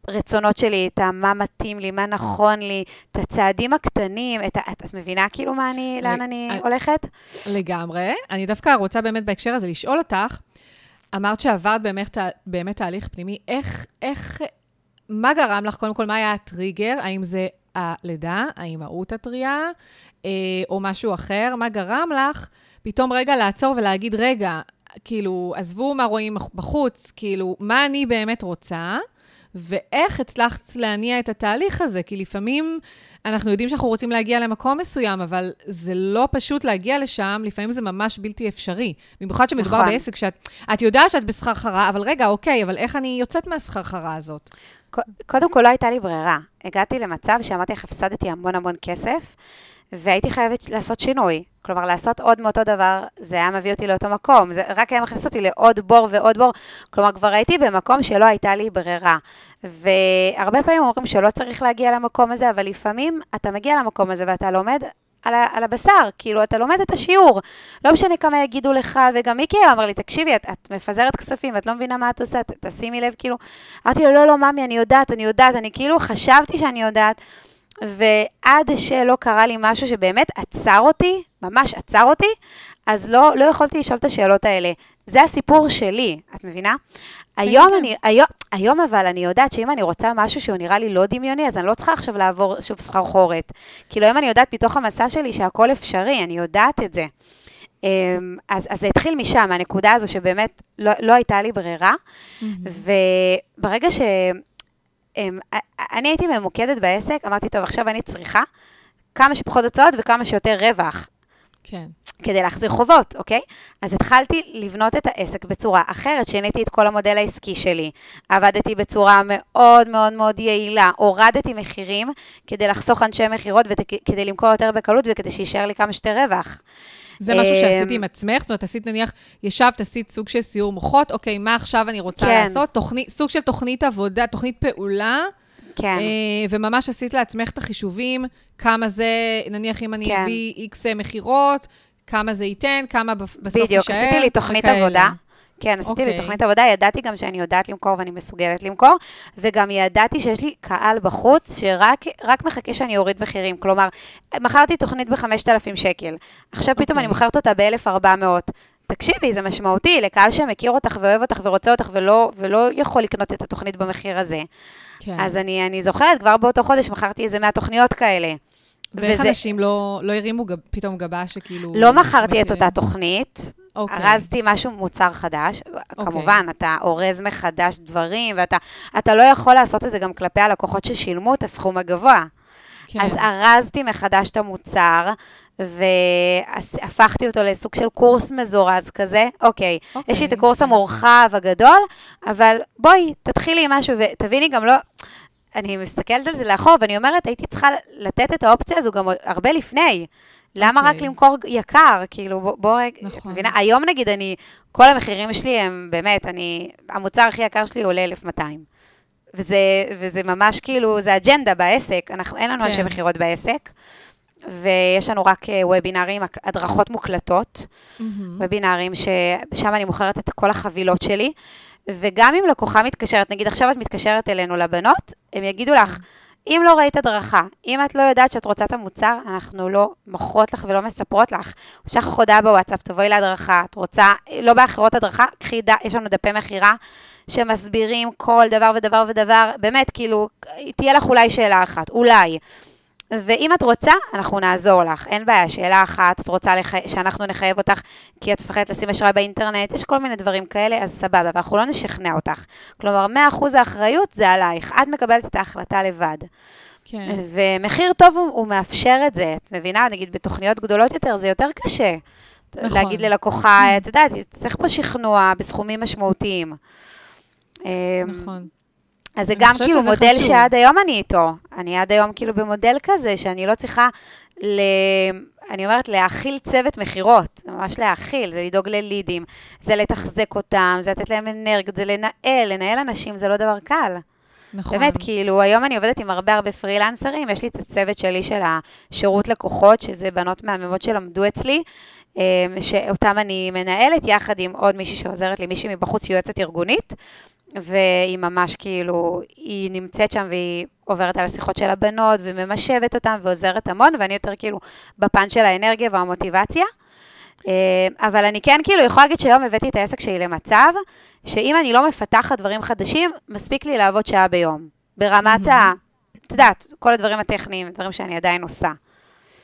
רצונות שלי, את מה מתאים לי, מה נכון לי, את הצעדים הקטנים, את ה... את, את מבינה כאילו מה אני, לאן אני אני הולכת? לגמרי. אני דווקא רוצה באמת בהקשר הזה לשאול אותך, אמרת שעברת באמת, באמת תהליך פנימי, איך, איך, מה גרם לך, קודם כל, מה היה הטריגר? האם זה הלידה, האימהות הטריה, אה, או משהו אחר? מה גרם לך פתאום רגע לעצור ולהגיד, רגע, כאילו, עזבו מה רואים בחוץ, כאילו, מה אני באמת רוצה? ואיך הצלחת להניע את התהליך הזה? כי לפעמים אנחנו יודעים שאנחנו רוצים להגיע למקום מסוים, אבל זה לא פשוט להגיע לשם, לפעמים זה ממש בלתי אפשרי. במיוחד שמדובר נכון. בעסק שאת את יודעת שאת בסחרחרה, אבל רגע, אוקיי, אבל איך אני יוצאת מהסחרחרה הזאת? קודם כל, לא הייתה לי ברירה. הגעתי למצב שאמרתי לך, הפסדתי המון המון כסף, והייתי חייבת לעשות שינוי. כלומר, לעשות עוד מאותו דבר, זה היה מביא אותי לאותו מקום. זה רק היה מכניס אותי לעוד בור ועוד בור. כלומר, כבר הייתי במקום שלא הייתה לי ברירה. והרבה פעמים אומרים שלא צריך להגיע למקום הזה, אבל לפעמים אתה מגיע למקום הזה ואתה לומד על, ה, על הבשר, כאילו, אתה לומד את השיעור. לא משנה כמה יגידו לך, וגם מיקי אמר לי, תקשיבי, את, את מפזרת כספים, את לא מבינה מה את עושה, תשימי לב, כאילו. אמרתי לו, לא, לא, ממי, אני יודעת, אני יודעת, אני כאילו חשבתי שאני יודעת. ועד שלא קרה לי משהו שבאמת עצר אותי, ממש עצר אותי, אז לא, לא יכולתי לשאול את השאלות האלה. זה הסיפור שלי, את מבינה? כן, היום, כן. אני, היום, היום אבל אני יודעת שאם אני רוצה משהו שהוא נראה לי לא דמיוני, אז אני לא צריכה עכשיו לעבור שוב סחרחורת. כאילו היום אני יודעת מתוך המסע שלי שהכל אפשרי, אני יודעת את זה. אמ, אז, אז זה התחיל משם, הנקודה הזו שבאמת לא, לא הייתה לי ברירה. Mm-hmm. וברגע ש... אמ, אני הייתי ממוקדת בעסק, אמרתי, טוב, עכשיו אני צריכה כמה שפחות הוצאות וכמה שיותר רווח. כן. כדי להחזיר חובות, אוקיי? אז התחלתי לבנות את העסק בצורה אחרת, שיניתי את כל המודל העסקי שלי. עבדתי בצורה מאוד מאוד מאוד יעילה, הורדתי מחירים כדי לחסוך אנשי מכירות וכדי למכור יותר בקלות וכדי שיישאר לי כמה שיותר רווח. זה משהו שעשית עם עצמך? זאת אומרת, עשית נניח, ישבת, עשית סוג של סיור מוחות, אוקיי, מה עכשיו אני רוצה כן. לעשות? תוכנית, סוג של תוכנית עבודה, תוכנית פעולה. כן. אה, וממש עשית לעצמך את החישובים, כמה זה, נניח אם אני כן. אביא איקס אה, מכירות, כמה זה ייתן, כמה בסוף יישאר. בדיוק, עשיתי לי תוכנית עבודה. כן, עשיתי okay. לי אוקיי. תוכנית עבודה, ידעתי גם שאני יודעת למכור ואני מסוגלת למכור, וגם ידעתי שיש לי קהל בחוץ שרק מחכה שאני אוריד מחירים. כלומר, מכרתי תוכנית ב-5,000 שקל, עכשיו okay. פתאום אני אוקיי. מוכרת אותה ב-1,400. תקשיבי, זה משמעותי לקהל שמכיר אותך ואוהב אותך ורוצה אותך ולא, ולא יכול לקנות את התוכנית במחיר הזה. כן. אז אני, אני זוכרת, כבר באותו חודש מכרתי איזה 100 תוכניות כאלה. ואיך וזה... אנשים לא, לא הרימו גב, פתאום גבה שכאילו... לא מכרתי את אותה תוכנית, אוקיי. ארזתי משהו, מוצר חדש. אוקיי. כמובן, אתה אורז מחדש דברים, ואתה לא יכול לעשות את זה גם כלפי הלקוחות ששילמו את הסכום הגבוה. כן. אז ארזתי מחדש את המוצר, והפכתי אותו לסוג של קורס מזורז כזה. אוקיי, אוקיי. יש לי את הקורס המורחב הגדול, אבל בואי, תתחילי עם משהו, ותביני גם לא... אני מסתכלת על זה לאחור, ואני אומרת, הייתי צריכה לתת את האופציה הזו גם הרבה לפני. למה okay. רק אוקיי. למכור יקר? כאילו, בוא, בוא רגע, נכון. מבינה? היום נגיד, אני, כל המחירים שלי הם באמת, אני, המוצר הכי יקר שלי עולה 1,200. וזה, וזה ממש כאילו, זה אג'נדה בעסק, אנחנו, אין לנו אנשי כן. מכירות בעסק, ויש לנו רק אה, וובינארים, הדרכות מוקלטות, mm-hmm. וובינארים ששם אני מוכרת את כל החבילות שלי, וגם אם לקוחה מתקשרת, נגיד עכשיו את מתקשרת אלינו לבנות, הם יגידו לך, אם לא ראית הדרכה, אם את לא יודעת שאת רוצה את המוצר, אנחנו לא מוכרות לך ולא מספרות לך. יש לך הודעה בוואטסאפ, תבואי להדרכה, את רוצה, לא באחרות הדרכה, קחי, ד... יש לנו דפי מכירה שמסבירים כל דבר ודבר ודבר, באמת, כאילו, תהיה לך אולי שאלה אחת, אולי. ואם את רוצה, אנחנו נעזור לך. אין בעיה, שאלה אחת, את רוצה לח... שאנחנו נחייב אותך כי את מפחדת לשים אשראי באינטרנט, יש כל מיני דברים כאלה, אז סבבה, ואנחנו לא נשכנע אותך. כלומר, 100% האחריות זה עלייך, את מקבלת את ההחלטה לבד. כן. ומחיר טוב הוא, הוא מאפשר את זה, את מבינה? נגיד בתוכניות גדולות יותר זה יותר קשה. נכון. להגיד ללקוחה, את יודעת, צריך פה שכנוע בסכומים משמעותיים. נכון. אז זה גם כאילו מודל חשוב. שעד היום אני איתו. אני עד היום כאילו במודל כזה, שאני לא צריכה, ל... אני אומרת, להאכיל צוות מכירות. זה ממש להאכיל, זה לדאוג ללידים, זה לתחזק אותם, זה לתת להם אנרגיות, זה לנהל, לנהל אנשים זה לא דבר קל. נכון. באמת, כאילו, היום אני עובדת עם הרבה הרבה פרילנסרים, יש לי את הצוות שלי של השירות לקוחות, שזה בנות מהממות שלמדו אצלי, שאותם אני מנהלת, יחד עם עוד מישהי שעוזרת לי, מישהי מבחוץ, יועצת ארגונית. והיא ממש כאילו, היא נמצאת שם והיא עוברת על השיחות של הבנות וממשבת אותן ועוזרת המון, ואני יותר כאילו בפן של האנרגיה והמוטיבציה. אה, אבל אני כן כאילו יכולה להגיד שהיום הבאתי את העסק שלי למצב, שאם אני לא מפתחת דברים חדשים, מספיק לי לעבוד שעה ביום. ברמת ה... את יודעת, כל הדברים הטכניים, דברים שאני עדיין עושה.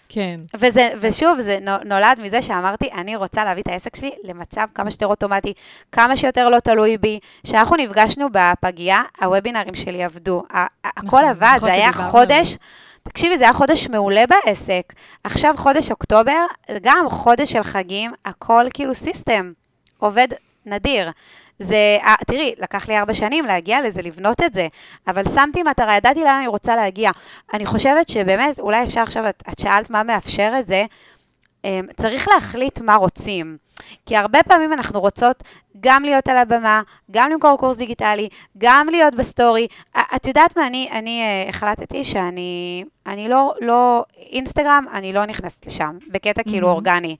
כן. וזה, ושוב, זה נולד מזה שאמרתי, אני רוצה להביא את העסק שלי למצב כמה שיותר אוטומטי, כמה שיותר לא תלוי בי. כשאנחנו נפגשנו בפגייה, הוובינרים שלי עבדו. הכל נכון, עבד, זה היה חודש... תקשיבי, זה היה חודש מעולה בעסק. עכשיו חודש אוקטובר, גם חודש של חגים, הכל כאילו סיסטם. עובד נדיר. זה, אה, תראי, לקח לי ארבע שנים להגיע לזה, לבנות את זה, אבל שמתי מטרה, ידעתי לאן אני רוצה להגיע. אני חושבת שבאמת, אולי אפשר עכשיו, את, את שאלת מה מאפשר את זה, אמ, צריך להחליט מה רוצים. כי הרבה פעמים אנחנו רוצות גם להיות על הבמה, גם למכור קורס דיגיטלי, גם להיות בסטורי. את יודעת מה, אני, אני uh, החלטתי שאני אני לא, לא, אינסטגרם, אני לא נכנסת לשם, בקטע mm-hmm. כאילו אורגני.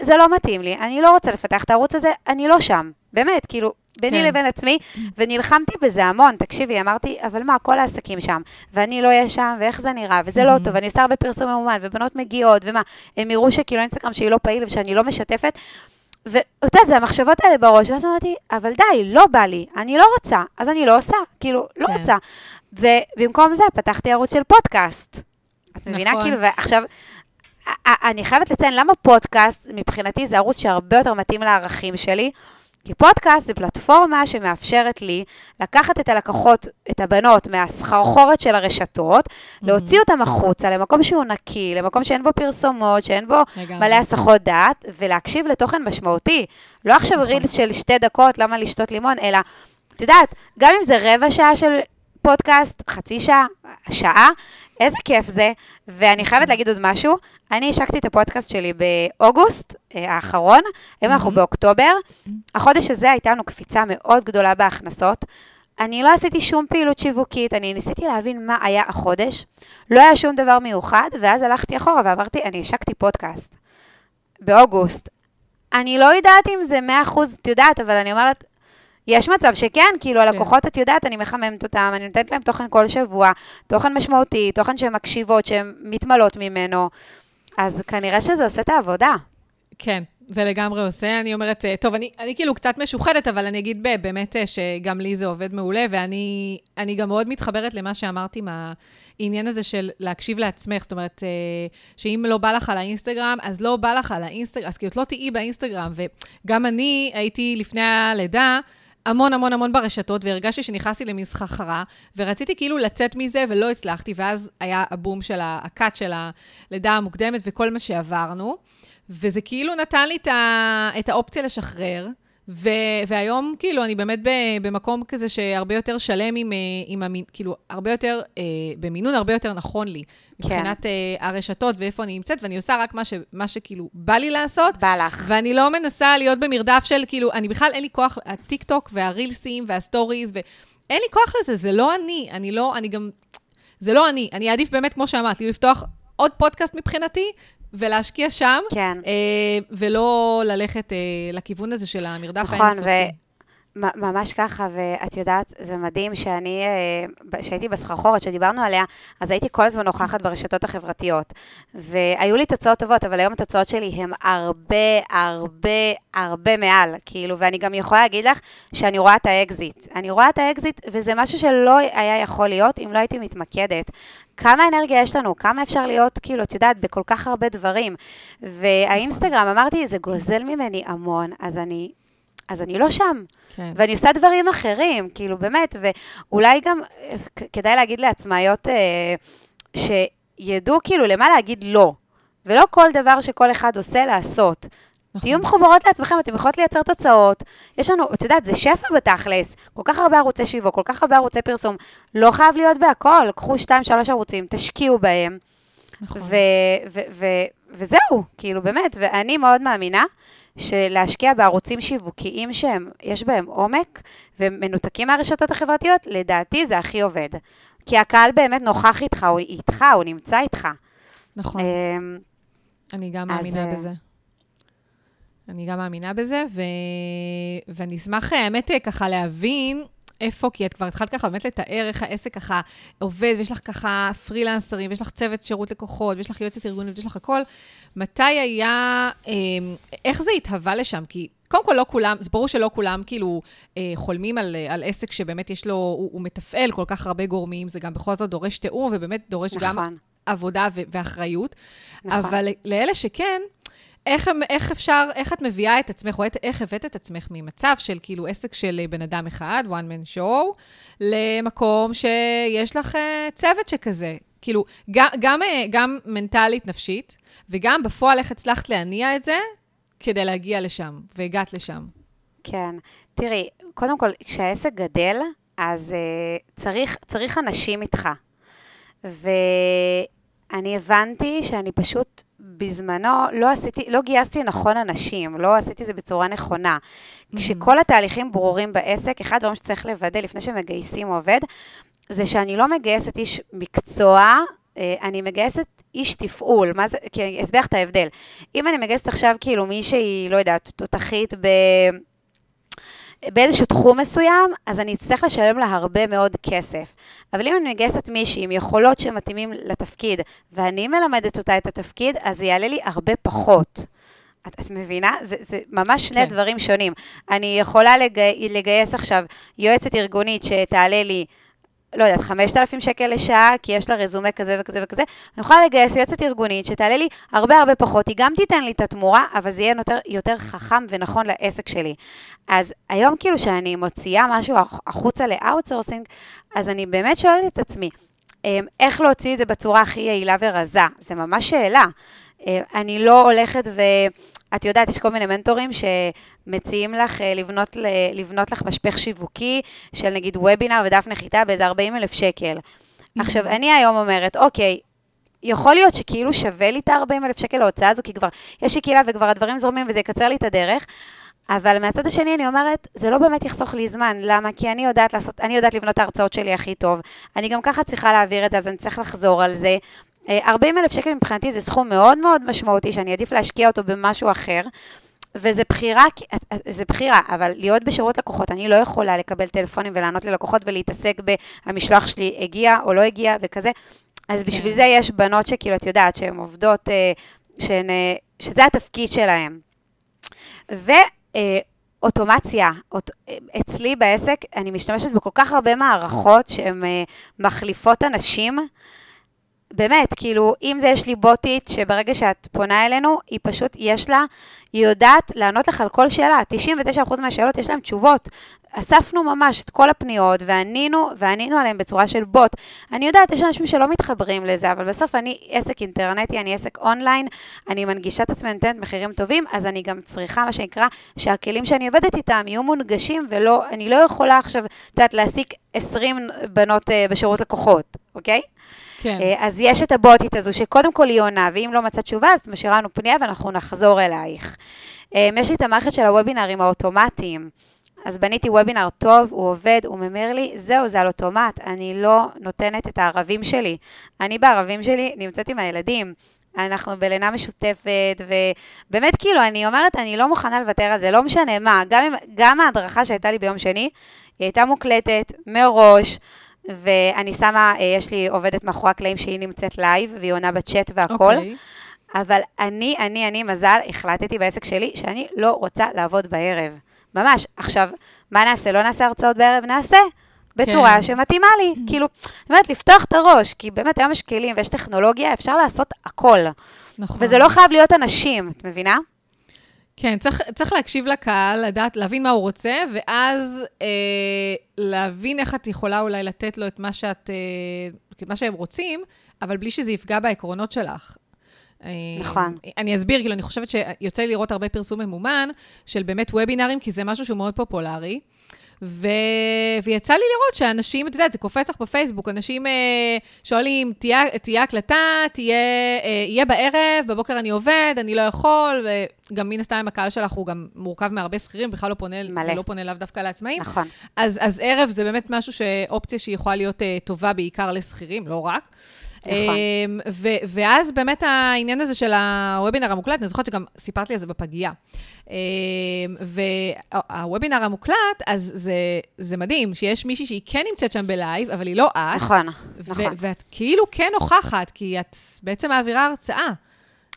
זה לא מתאים לי, אני לא רוצה לפתח את הערוץ הזה, אני לא שם. באמת, כאילו, ביני כן. לבין עצמי, ונלחמתי בזה המון. תקשיבי, אמרתי, אבל מה, כל העסקים שם, ואני לא אהיה שם, ואיך זה נראה, וזה mm-hmm. לא טוב, ואני עושה הרבה פרסום ממומן, ובנות מגיעות, ומה, הם יראו שכאילו אינסטגרם שלי לא פעיל ושאני לא משתפת. ואת יודעת, זה המחשבות האלה בראש, ואז אמרתי, אבל די, לא בא לי, אני לא רוצה, אז אני לא עושה, כאילו, לא כן. רוצה. ובמקום זה פתחתי ערוץ של פודקאסט. את מבינה? נכון. כאילו, ועכשיו, אני חייבת לציין למה פודקאסט, מבחינתי זה ערוץ שהרבה יותר מתאים לערכים שלי. כי פודקאסט זה פלטפורמה שמאפשרת לי לקחת את הלקוחות, את הבנות, מהסחרחורת של הרשתות, mm-hmm. להוציא אותם החוצה למקום שהוא נקי, למקום שאין בו פרסומות, שאין בו מלא הסחות דעת, ולהקשיב לתוכן משמעותי. לא עכשיו נכון. רילס של שתי דקות, למה לשתות לימון, אלא, את יודעת, גם אם זה רבע שעה של פודקאסט, חצי שעה, שעה, איזה כיף זה. ואני חייבת להגיד עוד משהו, אני השקתי את הפודקאסט שלי באוגוסט אה, האחרון, היום אנחנו באוקטובר. החודש הזה הייתה לנו קפיצה מאוד גדולה בהכנסות. אני לא עשיתי שום פעילות שיווקית, אני ניסיתי להבין מה היה החודש. לא היה שום דבר מיוחד, ואז הלכתי אחורה ואמרתי, אני השקתי פודקאסט באוגוסט. אני לא יודעת אם זה 100%, את יודעת, אבל אני אומרת, יש מצב שכן, כאילו, כן. הלקוחות, את יודעת, אני מחממת אותם, אני נותנת להם תוכן כל שבוע, תוכן משמעותי, תוכן שהן מקשיבות, שהן מתמלאות ממנו, אז כנראה שזה עושה את העבודה. כן, זה לגמרי עושה. אני אומרת, אה, טוב, אני, אני כאילו קצת משוחדת, אבל אני אגיד באמת אה, שגם לי זה עובד מעולה, ואני גם מאוד מתחברת למה שאמרתי מהעניין הזה של להקשיב לעצמך. זאת אומרת, אה, שאם לא בא לך על האינסטגרם, אז לא בא לך על האינסטגרם, אז כאילו, את לא תהיי באינסטגרם. וגם אני הייתי לפני הלידה, המון המון המון ברשתות, והרגשתי שנכנסתי למסחחרה, ורציתי כאילו לצאת מזה ולא הצלחתי, ואז היה הבום של הקאט של הלידה המוקדמת וכל מה שעברנו, וזה כאילו נתן לי את האופציה לשחרר. ו- והיום, כאילו, אני באמת במקום כזה שהרבה יותר שלם עם, אה, עם המין, כאילו, הרבה יותר, אה, במינון הרבה יותר נכון לי. כן. מבחינת אה, הרשתות ואיפה אני נמצאת, ואני עושה רק מה, ש- מה שכאילו בא לי לעשות. בא לך. ואני לא מנסה להיות במרדף של, כאילו, אני בכלל, אין לי כוח, הטיק-טוק והרילסים והסטוריז, ואין לי כוח לזה, זה לא אני. אני לא, אני גם, זה לא אני. אני אעדיף באמת, כמו שאמרת, לפתוח עוד פודקאסט מבחינתי, ולהשקיע שם, כן. אה, ולא ללכת אה, לכיוון הזה של המרדף נכון, האינסופי. ו- ממש ככה, ואת יודעת, זה מדהים שאני, אה, כשהייתי בסחרחורת, שדיברנו עליה, אז הייתי כל הזמן נוכחת ברשתות החברתיות. והיו לי תוצאות טובות, אבל היום התוצאות שלי הן הרבה, הרבה, הרבה מעל, כאילו, ואני גם יכולה להגיד לך שאני רואה את האקזיט. אני רואה את האקזיט, וזה משהו שלא היה יכול להיות אם לא הייתי מתמקדת. כמה אנרגיה יש לנו, כמה אפשר להיות, כאילו, את יודעת, בכל כך הרבה דברים. והאינסטגרם, אמרתי, זה גוזל ממני המון, אז אני אז אני לא שם. כן. ואני עושה דברים אחרים, כאילו, באמת, ואולי גם כדאי להגיד לעצמאיות אה, שידעו כאילו למה להגיד לא, ולא כל דבר שכל אחד עושה לעשות. נכון. תהיו מחוברות לעצמכם, אתם יכולות לייצר תוצאות. יש לנו, את יודעת, זה שפע בתכלס. כל כך הרבה ערוצי שיווק, כל כך הרבה ערוצי פרסום. לא חייב להיות בהכל. קחו שתיים, שלוש ערוצים, תשקיעו בהם. נכון. וזהו, כאילו, באמת. ואני מאוד מאמינה שלהשקיע בערוצים שיווקיים שהם, יש בהם עומק, ומנותקים מהרשתות החברתיות, לדעתי זה הכי עובד. כי הקהל באמת נוכח איתך, הוא איתך, הוא נמצא איתך. נכון. אמ, אני גם מאמינה אז, בזה. אני גם מאמינה בזה, ו... ואני אשמח, האמת, ככה להבין איפה, כי את כבר התחלת ככה באמת לתאר איך העסק ככה עובד, ויש לך ככה פרילנסרים, ויש לך צוות שירות לקוחות, ויש לך יועצת ארגונית, ויש לך הכל. מתי היה, אמ, איך זה התהווה לשם? כי קודם כל לא כולם, זה ברור שלא כולם כאילו אה, חולמים על, על עסק שבאמת יש לו, הוא, הוא מתפעל כל כך הרבה גורמים, זה גם בכל זאת דורש תיאום, ובאמת דורש נכון. גם עבודה ו- ואחריות. נכון. אבל לאלה שכן, איך, איך אפשר, איך את מביאה את עצמך, או איך הבאת את עצמך ממצב של כאילו עסק של בן אדם אחד, one man show, למקום שיש לך אה, צוות שכזה. כאילו, גם, גם, אה, גם מנטלית, נפשית, וגם בפועל איך הצלחת להניע את זה כדי להגיע לשם, והגעת לשם. כן. תראי, קודם כל, כשהעסק גדל, אז uh, צריך, צריך אנשים איתך. ואני הבנתי שאני פשוט בזמנו לא עשיתי, לא גייסתי נכון אנשים, לא עשיתי את זה בצורה נכונה. Mm-hmm. כשכל התהליכים ברורים בעסק, אחד הדברים שצריך לוודא לפני שמגייסים עובד, זה שאני לא מגייסת איש מקצוע, אה, אני מגייסת איש תפעול, מה זה, כי אני אסביר את ההבדל. אם אני מגייסת עכשיו כאילו מישהי, לא יודעת, תותחית ב... באיזשהו תחום מסוים, אז אני אצטרך לשלם לה הרבה מאוד כסף. אבל אם אני מגייסת מישהי עם יכולות שמתאימים לתפקיד, ואני מלמדת אותה את התפקיד, אז זה יעלה לי הרבה פחות. את, את מבינה? זה, זה ממש שני כן. דברים שונים. אני יכולה לגי, לגייס עכשיו יועצת ארגונית שתעלה לי לא יודעת, 5,000 שקל לשעה, כי יש לה רזומה כזה וכזה וכזה, אני יכולה לגייס יועצת ארגונית שתעלה לי הרבה הרבה פחות, היא גם תיתן לי את התמורה, אבל זה יהיה יותר, יותר חכם ונכון לעסק שלי. אז היום כאילו שאני מוציאה משהו החוצה ל outsourcing, אז אני באמת שואלת את עצמי, אמ, איך להוציא את זה בצורה הכי יעילה ורזה? זה ממש שאלה. אמ, אני לא הולכת ו... את יודעת, יש כל מיני מנטורים שמציעים לך אה, לבנות, לבנות לך משפך שיווקי של נגיד וובינר ודף נחיתה באיזה 40 אלף שקל. עכשיו, אני היום אומרת, אוקיי, יכול להיות שכאילו שווה לי את ה-40 אלף שקל להוצאה הזו, כי כבר יש לי קהילה וכבר הדברים זורמים וזה יקצר לי את הדרך, אבל מהצד השני אני אומרת, זה לא באמת יחסוך לי זמן. למה? כי אני יודעת לעשות, אני יודעת לבנות את ההרצאות שלי הכי טוב. אני גם ככה צריכה להעביר את זה, אז אני צריך לחזור על זה. 40 אה, אלף שקל מבחינתי זה סכום מאוד מאוד משמעותי, שאני עדיף להשקיע אותו במשהו אחר. וזה בחירה, אה, אה, זה בחירה, אבל להיות בשירות לקוחות, אני לא יכולה לקבל טלפונים ולענות ללקוחות ולהתעסק ב"המשלוח שלי הגיע או לא הגיע" וכזה. אז כן. בשביל זה יש בנות שכאילו, את יודעת, שהן עובדות, שהן, שזה התפקיד שלהן. ואוטומציה, אוט, אצלי בעסק, אני משתמשת בכל כך הרבה מערכות שהן מחליפות אנשים. באמת, כאילו, אם זה יש לי בוטית, שברגע שאת פונה אלינו, היא פשוט, יש לה, היא יודעת לענות לך על כל שאלה. 99% מהשאלות יש להן תשובות. אספנו ממש את כל הפניות, וענינו, וענינו עליהן בצורה של בוט. אני יודעת, יש אנשים שלא מתחברים לזה, אבל בסוף אני עסק אינטרנטי, אני עסק אונליין, אני מנגישה את עצמי, נותנת מחירים טובים, אז אני גם צריכה, מה שנקרא, שהכלים שאני עובדת איתם יהיו מונגשים, ולא, אני לא יכולה עכשיו, את יודעת, להעסיק 20 בנות uh, בשירות לקוחות, אוקיי? כן. Uh, אז יש את הבוטית הזו, שקודם כל היא עונה, ואם לא מצאת תשובה, אז משאירה לנו פנייה ואנחנו נחזור אלייך. Um, יש לי את המערכת של הוובינרים האוטומטיים. אז בניתי וובינר טוב, הוא עובד, הוא ממיר לי, זהו, זה על אוטומט, אני לא נותנת את הערבים שלי. אני בערבים שלי נמצאת עם הילדים. אנחנו בלינה משותפת, ובאמת, כאילו, אני אומרת, אני לא מוכנה לוותר על זה, לא משנה מה. גם, גם ההדרכה שהייתה לי ביום שני, היא הייתה מוקלטת מראש, ואני שמה, אה, יש לי עובדת מאחורי הקלעים שהיא נמצאת לייב, והיא עונה בצ'אט והכל. Okay. אוקיי. אבל אני, אני, אני, מזל, החלטתי בעסק שלי שאני לא רוצה לעבוד בערב. ממש. עכשיו, מה נעשה? לא נעשה הרצאות בערב? נעשה. בצורה כן. שמתאימה לי. כאילו, אני אומרת, לפתוח את הראש, כי באמת היום יש כלים ויש טכנולוגיה, אפשר לעשות הכל. נכון. וזה לא חייב להיות אנשים, את מבינה? כן, צריך, צריך להקשיב לקהל, לדעת, להבין מה הוא רוצה, ואז אה, להבין איך את יכולה אולי לתת לו את מה שאת, אה, מה שהם רוצים, אבל בלי שזה יפגע בעקרונות שלך. אה, נכון. אני אסביר, כאילו, אני חושבת שיוצא לי לראות הרבה פרסום ממומן של באמת וובינארים, כי זה משהו שהוא מאוד פופולרי. ו... ויצא לי לראות שאנשים, את יודעת, זה קופץ לך בפייסבוק, אנשים אה, שואלים, תהיה, תהיה הקלטה, תהיה, אה, יהיה בערב, בבוקר אני עובד, אני לא יכול, וגם מן הסתם הקהל שלך הוא גם מורכב מהרבה שכירים, בכלל לא פונה, מלא. לא פונה לאו דווקא לעצמאים. נכון. אז, אז ערב זה באמת משהו, אופציה שהיא יכולה להיות אה, טובה בעיקר לשכירים, לא רק. נכון. אמ, ו- ואז באמת העניין הזה של הוובינר המוקלט, אני זוכרת שגם סיפרת לי על זה בפגייה. אמ, והוובינר המוקלט, אז זה, זה מדהים, שיש מישהי שהיא כן נמצאת שם בלייב, אבל היא לא את. נכון, נכון. ואת כאילו כן נוכחת, כי את בעצם מעבירה הרצאה.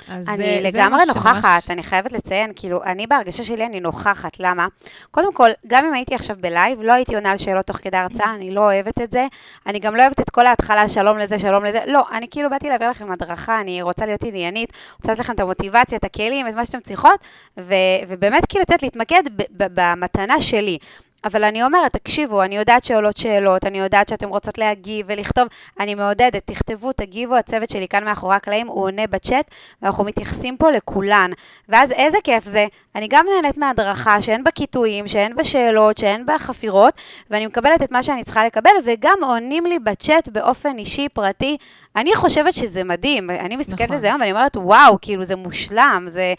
אז אני זה- זה לגמרי משהו נוכחת, שממש- אני חייבת לציין, כאילו, אני בהרגשה שלי אני נוכחת, למה? קודם כל, גם אם הייתי עכשיו בלייב, לא הייתי עונה על שאלות תוך כדי הרצאה, אני לא אוהבת את זה. אני גם לא אוהבת את כל ההתחלה, שלום לזה, שלום לזה. לא, אני כאילו באתי להעביר לכם הדרכה, אני רוצה להיות עניינית, רוצה לתת לכם את המוטיבציה, את הכלים, את מה שאתם צריכות, ו- ובאמת כאילו לתת להתמקד ב- ב- במתנה שלי. אבל אני אומרת, תקשיבו, אני יודעת שעולות שאלות, אני יודעת שאתם רוצות להגיב ולכתוב, אני מעודדת, תכתבו, תגיבו, הצוות שלי כאן מאחורי הקלעים, הוא עונה בצ'אט, ואנחנו מתייחסים פה לכולן. ואז איזה כיף זה, אני גם נהנית מהדרכה, שאין בה קיטויים, שאין בה שאלות, שאין בה חפירות, ואני מקבלת את מה שאני צריכה לקבל, וגם עונים לי בצ'אט באופן אישי, פרטי. אני חושבת שזה מדהים, אני מסתכלת נכון. על זה היום ואני אומרת, וואו, כאילו זה מושלם, זה...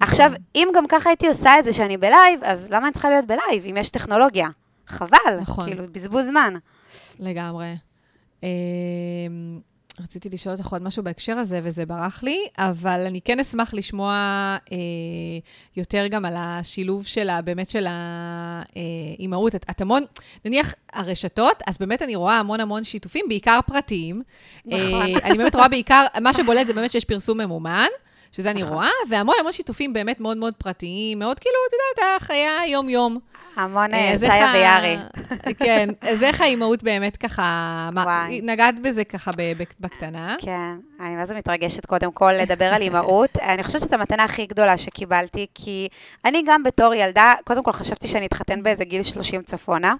עכשיו, אם גם ככה הייתי עושה את זה שאני בלייב, אז למה אני צריכה להיות בלייב, אם יש טכנולוגיה? חבל, נכון. כאילו, בזבוז זמן. לגמרי. אמ, רציתי לשאול אותך עוד משהו בהקשר הזה, וזה ברח לי, אבל אני כן אשמח לשמוע אה, יותר גם על השילוב של ה... באמת של האימהות. את, את המון, נניח הרשתות, אז באמת אני רואה המון המון שיתופים, בעיקר פרטיים. נכון. אה, אני באמת רואה בעיקר, מה שבולט זה באמת שיש פרסום ממומן. שזה אני. רואה, והמון המון שיתופים באמת מאוד מאוד פרטיים, מאוד כאילו, את יודעת, החיה יום-יום. המון אה, אה, אז איך סאיה ה- ויארי. כן, אז איך האימהות באמת ככה. נגעת בזה ככה בקטנה? כן, אני מה זה מתרגשת קודם כל לדבר על אימהות. אני חושבת שזאת המתנה הכי גדולה שקיבלתי, כי אני גם בתור ילדה, קודם כל חשבתי שאני אתחתן באיזה גיל 30 צפונה.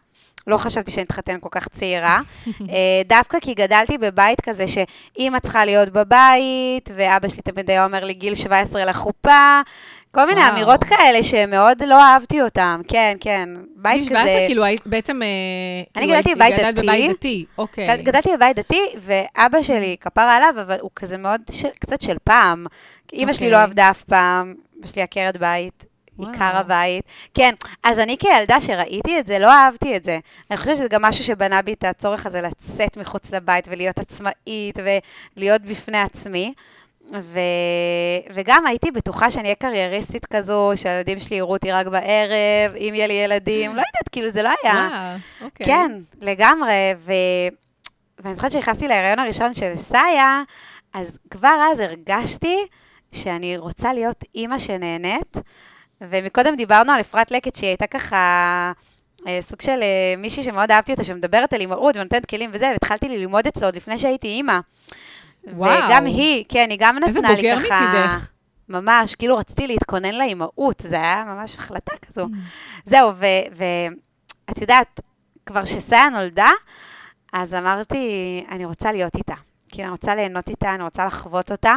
לא חשבתי שאני אתחתן כל כך צעירה. אה, דווקא כי גדלתי בבית כזה שאימא צריכה להיות בבית, ואבא שלי תמיד היה אומר לי גיל 17 לחופה. כל מיני וואו. אמירות כאלה שמאוד לא אהבתי אותן. כן, כן. בית גיל כזה... 17, כאילו, היית בעצם... אה, אני כאילו, גדלתי בבית דתי. בבית דתי, אוקיי. גד- גדלתי בבית דתי, ואבא שלי, כפרה עליו, אבל הוא כזה מאוד, ש... קצת של פעם. אימא שלי אוקיי. לא עבדה אף פעם, אמא שלי עקרת בית, וואו. עיקר הבית. כן, אז אני כילדה שראיתי את זה, לא אהבתי את זה. אני חושבת שזה גם משהו שבנה בי את הצורך הזה לצאת מחוץ לבית ולהיות עצמאית ולהיות בפני עצמי. ו... וגם הייתי בטוחה שאני אהיה קרייריסטית כזו, שהילדים שלי יראו אותי רק בערב, אם יהיה לי ילדים, לא יודעת, כאילו זה לא היה. וואו, אוקיי. כן, לגמרי. ו... ואני זוכרת שנכנסתי להיריון הראשון של סאיה, אז כבר אז הרגשתי שאני רוצה להיות אימא שנהנית. ומקודם דיברנו על אפרת לקט, שהיא הייתה ככה אה, סוג של אה, מישהי שמאוד אהבתי אותה, שמדברת על אימהות ונותנת כלים וזה, והתחלתי ללמוד את זה עוד לפני שהייתי אימא. וואו. וגם היא, כן, היא גם איזה נתנה לי בוגר ככה... מצידך. ממש, כאילו רציתי להתכונן לאימהות, זה היה ממש החלטה כזו. זהו, ו... ו את יודעת, כבר כשסיה נולדה, אז אמרתי, אני רוצה להיות איתה. כי אני רוצה ליהנות איתה, אני רוצה לחוות אותה.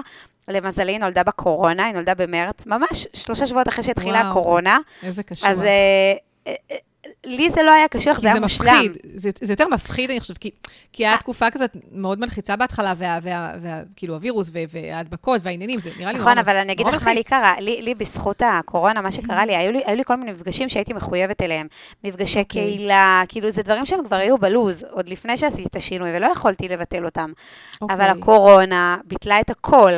למזלי, היא נולדה בקורונה, היא נולדה במרץ, ממש שלושה שבועות אחרי שהתחילה הקורונה. איזה קשור. אז לי זה לא היה קשוח, זה היה מושלם. מפחיד, זה, זה יותר מפחיד, אני חושבת, כי, כי היה תקופה כזאת מאוד מלחיצה בהתחלה, וה, וה, וה, כאילו הווירוס וה, וההדבקות והעניינים, זה נראה לי נכון, אבל אני אגיד לך מה לי. קרה. לי, לי בזכות הקורונה, מה שקרה לי, היו לי, היו לי כל מיני מפגשים שהייתי מחויבת אליהם. מפגשי אוקיי. קהילה, כאילו, זה דברים שהם כבר היו בלוז, עוד לפני שעשיתי את השינוי, ולא יכולתי לבטל אותם. אוקיי. אבל הקורונה ביטלה את הכל.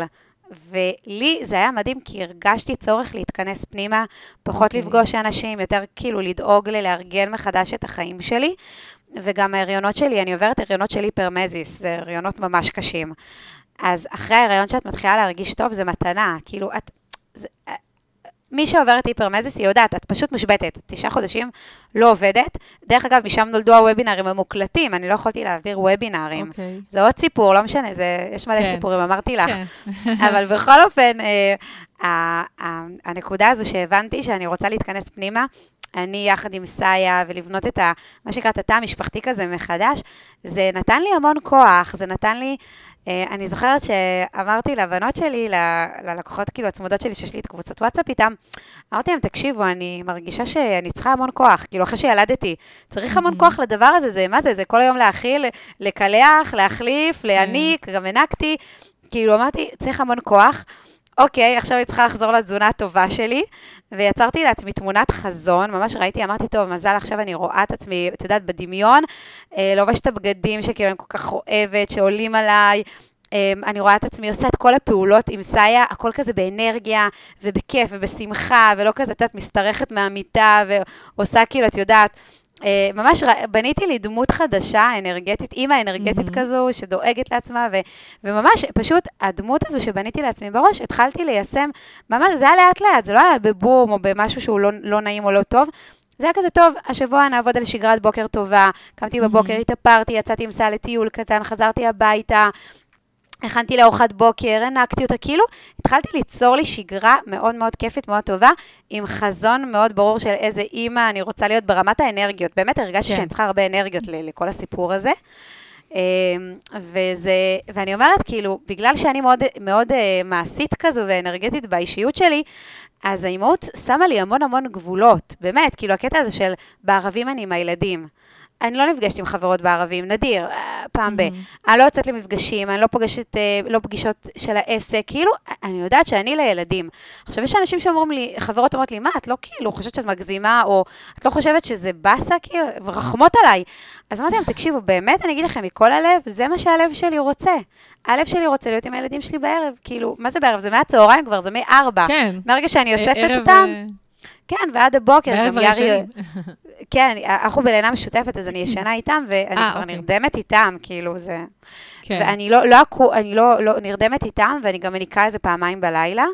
ולי זה היה מדהים, כי הרגשתי צורך להתכנס פנימה, פחות אוקיי. לפגוש אנשים, יותר כאילו לדאוג ללארגן מחדש את החיים שלי. וגם ההריונות שלי, אני עוברת הריונות של היפרמזיס, זה הריונות ממש קשים. אז אחרי ההריון שאת מתחילה להרגיש טוב, זה מתנה. כאילו, את... זה, מי שעוברת היפרמזיס, היא יודעת, את פשוט מושבתת. תשעה חודשים לא עובדת. דרך אגב, משם נולדו הוובינרים המוקלטים, אני לא יכולתי להעביר וובינרים. אוקיי. זה עוד סיפור, לא משנה, זה, יש מלא כן. סיפורים, אמרתי לך. כן. אבל בכל אופן, אה, ה- ה- הנקודה הזו שהבנתי שאני רוצה להתכנס פנימה, אני יחד עם סאיה, ולבנות את ה... מה שנקרא, את התא המשפחתי כזה מחדש, זה נתן לי המון כוח, זה נתן לי... אה, אני זוכרת שאמרתי לבנות שלי, ללקוחות כאילו הצמודות שלי, שיש לי את קבוצות וואטסאפ איתם, אמרתי להם, תקשיבו, אני מרגישה שאני צריכה המון כוח, כאילו אחרי שילדתי, צריך המון כוח לדבר הזה, זה מה זה, זה כל היום להאכיל, לקלח, להחליף, להניק, גם הנקתי, כאילו אמרתי, צריך המון כוח. אוקיי, עכשיו אני צריכה לחזור לתזונה הטובה שלי, ויצרתי לעצמי תמונת חזון, ממש ראיתי, אמרתי, טוב, מזל, עכשיו אני רואה את עצמי, את יודעת, בדמיון, אה, לובשת את הבגדים שכאילו אני כל כך אוהבת, שעולים עליי. אה, אני רואה את עצמי עושה את כל הפעולות עם סאיה, הכל כזה באנרגיה ובכיף ובשמחה, ולא כזה, את יודעת, משתרכת מהמיטה ועושה כאילו, את יודעת, ממש ר- בניתי לי דמות חדשה, אנרגטית, אימא אנרגטית מהמם. כזו, שדואגת לעצמה, ו, וממש, פשוט הדמות הזו שבניתי לעצמי בראש, התחלתי ליישם, ממש, זה היה לאט-לאט, זה לא היה בבום או במשהו שהוא לא, לא נעים או לא טוב. זה היה כזה טוב, השבוע נעבוד על שגרת בוקר טובה, קמתי בבוקר, מהמם. התאפרתי, יצאתי עם סל לטיול קטן, חזרתי הביתה, הכנתי לארוחת בוקר, הענקתי אותה, כאילו התחלתי ליצור לי שגרה מאוד מאוד כיפית, מאוד טובה, עם חזון מאוד ברור של איזה אימא אני רוצה להיות ברמת האנרגיות. באמת הרגשתי כן. שאני צריכה הרבה אנרגיות לכל הסיפור הזה. אמ, וזה, ואני אומרת, כאילו, בגלל שאני מאוד, מאוד אה, מעשית כזו ואנרגטית באישיות שלי, אז האימהות שמה לי המון המון גבולות, באמת, כאילו, הקטע הזה של בערבים אני עם הילדים. אני לא נפגשת עם חברות בערבים, נדיר, אה, פעם ב... אני לא יוצאת למפגשים, אני לא פוגשת, אה, לא פגישות של העסק, כאילו, אני יודעת שאני לילדים. עכשיו, יש אנשים שאומרים לי, חברות אומרות לי, מה, את לא כאילו חושבת שאת מגזימה, או את לא חושבת שזה באסה, כאילו, מרחמות עליי. אז אמרתי להם, תקשיבו, באמת, אני אגיד לכם מכל הלב, זה מה שהלב שלי רוצה. הלב שלי רוצה להיות עם הילדים שלי בערב, כאילו, מה זה בערב? זה מהצהריים כבר, זה מארבע. כן. מהרגע שאני אוספת אותם, אה, כן, ועד הבוקר, גם יארי... כן, אנחנו בלינה משותפת, אז אני ישנה איתם, ואני אה, כבר אוקיי. נרדמת איתם, כאילו, זה... כן. ואני לא, לא, אקו- אני לא, לא נרדמת איתם, ואני גם מניקה איזה פעמיים בלילה.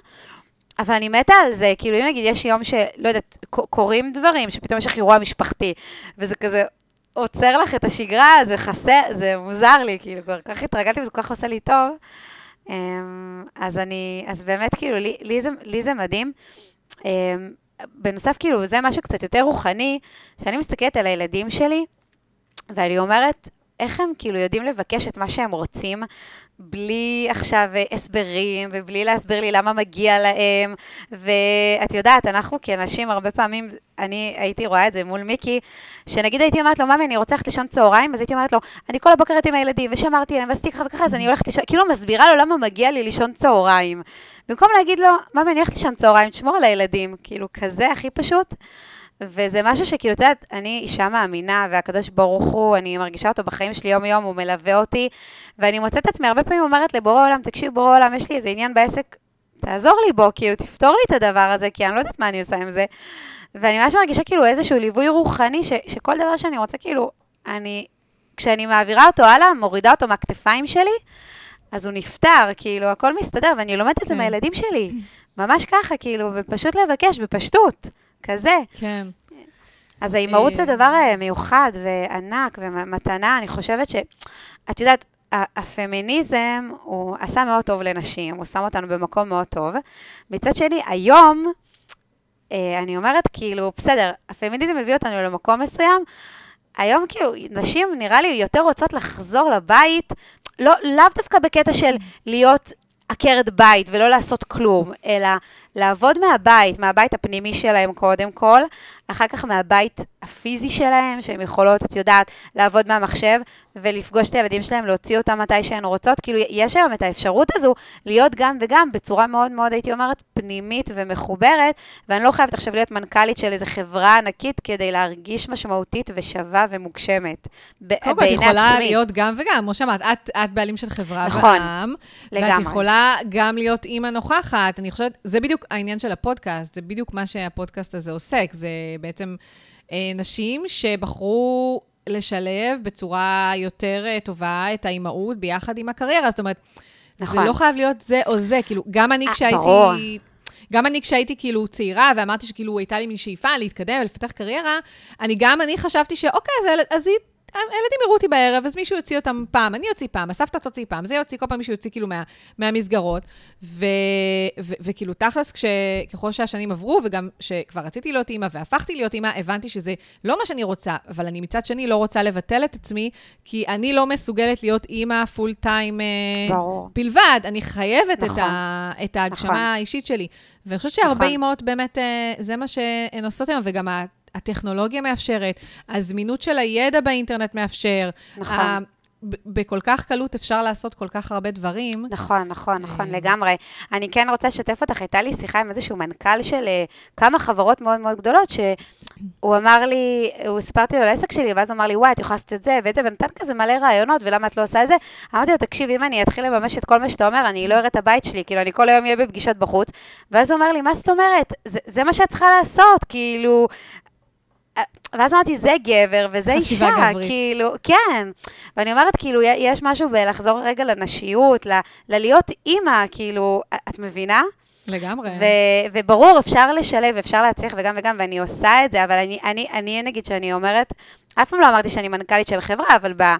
אבל אני מתה על זה, כאילו, אם נגיד יש יום שלא יודעת, קורים דברים, שפתאום יש לך אירוע משפחתי, וזה כזה עוצר לך את השגרה, זה חסר, זה מוזר לי, כאילו, כבר כך התרגלתי וזה כל כך עושה לי טוב. אמ, אז אני, אז באמת, כאילו, לי, לי, זה, לי זה מדהים. בנוסף, כאילו, זה משהו קצת יותר רוחני, שאני מסתכלת על הילדים שלי, ואני אומרת, איך הם כאילו יודעים לבקש את מה שהם רוצים, בלי עכשיו אה, הסברים, ובלי להסביר לי למה מגיע להם. ואת יודעת, אנחנו כנשים, הרבה פעמים, אני הייתי רואה את זה מול מיקי, שנגיד הייתי אומרת לו, ממי, אני רוצה ללכת לישון צהריים, אז הייתי אומרת לו, אני כל הבוקר הייתי עם הילדים, ושמרתי עליהם, ועשיתי ככה וככה, אז אני הולכת לישון, כאילו מסבירה לו למה מגיע לי לישון צהריים. במקום להגיד לו, ממי, אני הולכת לישון צהריים, תשמור על הילדים, כאילו, כזה הכי פשוט. וזה משהו שכאילו, את יודעת, אני אישה מאמינה, והקדוש ברוך הוא, אני מרגישה אותו בחיים שלי יום-יום, הוא מלווה אותי, ואני מוצאת את עצמי הרבה פעמים אומרת לבורא עולם, תקשיב, בורא עולם, יש לי איזה עניין בעסק, תעזור לי בו, כאילו, תפתור לי את הדבר הזה, כי אני לא יודעת מה אני עושה עם זה. ואני ממש מרגישה כאילו איזשהו ליווי רוחני, ש, שכל דבר שאני רוצה, כאילו, אני, כשאני מעבירה אותו הלאה, מורידה אותו מהכתפיים שלי, אז הוא נפתר, כאילו, הכל מסתדר, ואני לומדת את זה כן. מהילדים שלי. ממש ככה, כאילו, ופשוט לבקש, בפשטות, כזה. כן. אז האימהות זה אה, דבר אה, מיוחד וענק ומתנה, אני חושבת ש... את יודעת, הפמיניזם, הוא עשה מאוד טוב לנשים, הוא שם אותנו במקום מאוד טוב. מצד שני, היום, אה, אני אומרת, כאילו, בסדר, הפמיניזם הביא אותנו למקום מסוים, היום כאילו, נשים נראה לי יותר רוצות לחזור לבית, לא, לאו דווקא בקטע של להיות עקרת בית ולא לעשות כלום, אלא לעבוד מהבית, מהבית הפנימי שלהם קודם כל, אחר כך מהבית הפיזי שלהם, שהן יכולות, את יודעת, לעבוד מהמחשב ולפגוש את הילדים שלהם, להוציא אותם מתי שהן רוצות. כאילו, יש היום את האפשרות הזו להיות גם וגם בצורה מאוד מאוד, הייתי אומרת, פנימית ומחוברת, ואני לא חייבת עכשיו להיות מנכ"לית של איזו חברה ענקית כדי להרגיש משמעותית ושווה ומוגשמת. קודם כל, את יכולה עצמי. להיות גם וגם, כמו שאמרת, את, את בעלים של חברה נכון, בעם, לגמרי. ואת יכולה גם להיות אימא נוכחת. אני חושבת, זה בדיוק העניין של הפודקאסט, זה בדיוק מה שהפודקאסט הזה עוסק. זה בעצם אה, נשים שבחרו לשלב בצורה יותר אה, טובה את האימהות ביחד עם הקריירה. זאת אומרת, נכון. זה לא חייב להיות זה או זה. כאילו, גם אני כשהייתי... ברור. גם אני כשהייתי כאילו צעירה, ואמרתי שכאילו הייתה לי מין שאיפה להתקדם ולפתח קריירה, אני גם אני חשבתי שאוקיי, אז, אז היא הילדים יראו אותי בערב, אז מישהו יוציא אותם פעם, אני אוציא פעם, הסבתא תוציא פעם, זה יוציא, כל פעם מישהו יוציא כאילו מה, מהמסגרות. וכאילו, תכלס, ככל שהשנים עברו, וגם שכבר רציתי להיות אימא והפכתי להיות אימא, הבנתי שזה לא מה שאני רוצה, אבל אני מצד שני לא רוצה לבטל את עצמי, כי אני לא מסוגלת להיות אימא פול טיים בלבד. אני חייבת נכון, את, ה, את ההגשמה נכון. האישית שלי. ואני חושבת שהרבה נכון. אימהות באמת, אה, זה מה שהן עושות היום, וגם הטכנולוגיה מאפשרת, הזמינות של הידע באינטרנט מאפשר. נכון. בכל כך קלות אפשר לעשות כל כך הרבה דברים. נכון, נכון, נכון, אה. לגמרי. אני כן רוצה לשתף אותך, הייתה לי שיחה עם איזשהו מנכ"ל של אה, כמה חברות מאוד מאוד גדולות, שהוא אמר לי, הוא סיפרתי לו על העסק שלי, ואז הוא אמר לי, וואי, את יכולה לעשות את זה ואת זה, ונתן כזה מלא רעיונות, ולמה את לא עושה את זה? אמרתי לו, תקשיב, אם אני אתחיל לממש את כל מה שאתה אומר, אני לא אראה את הבית שלי, כאילו, אני כל היום אהיה בפגישות בחוץ. ואז הוא אומר לי, מה זאת אומרת? זה, זה מה שאת צריכה לעשות, כאילו, ואז אמרתי, זה גבר וזה אישה, גברית. כאילו, כן. ואני אומרת, כאילו, יש משהו בלחזור רגע לנשיות, ל- ללהיות אימא, כאילו, את מבינה? לגמרי. ו- וברור, אפשר לשלב, אפשר להצליח וגם וגם, ואני עושה את זה, אבל אני, אני, אני נגיד שאני אומרת, אף פעם לא אמרתי שאני מנכ"לית של חברה, אבל ב-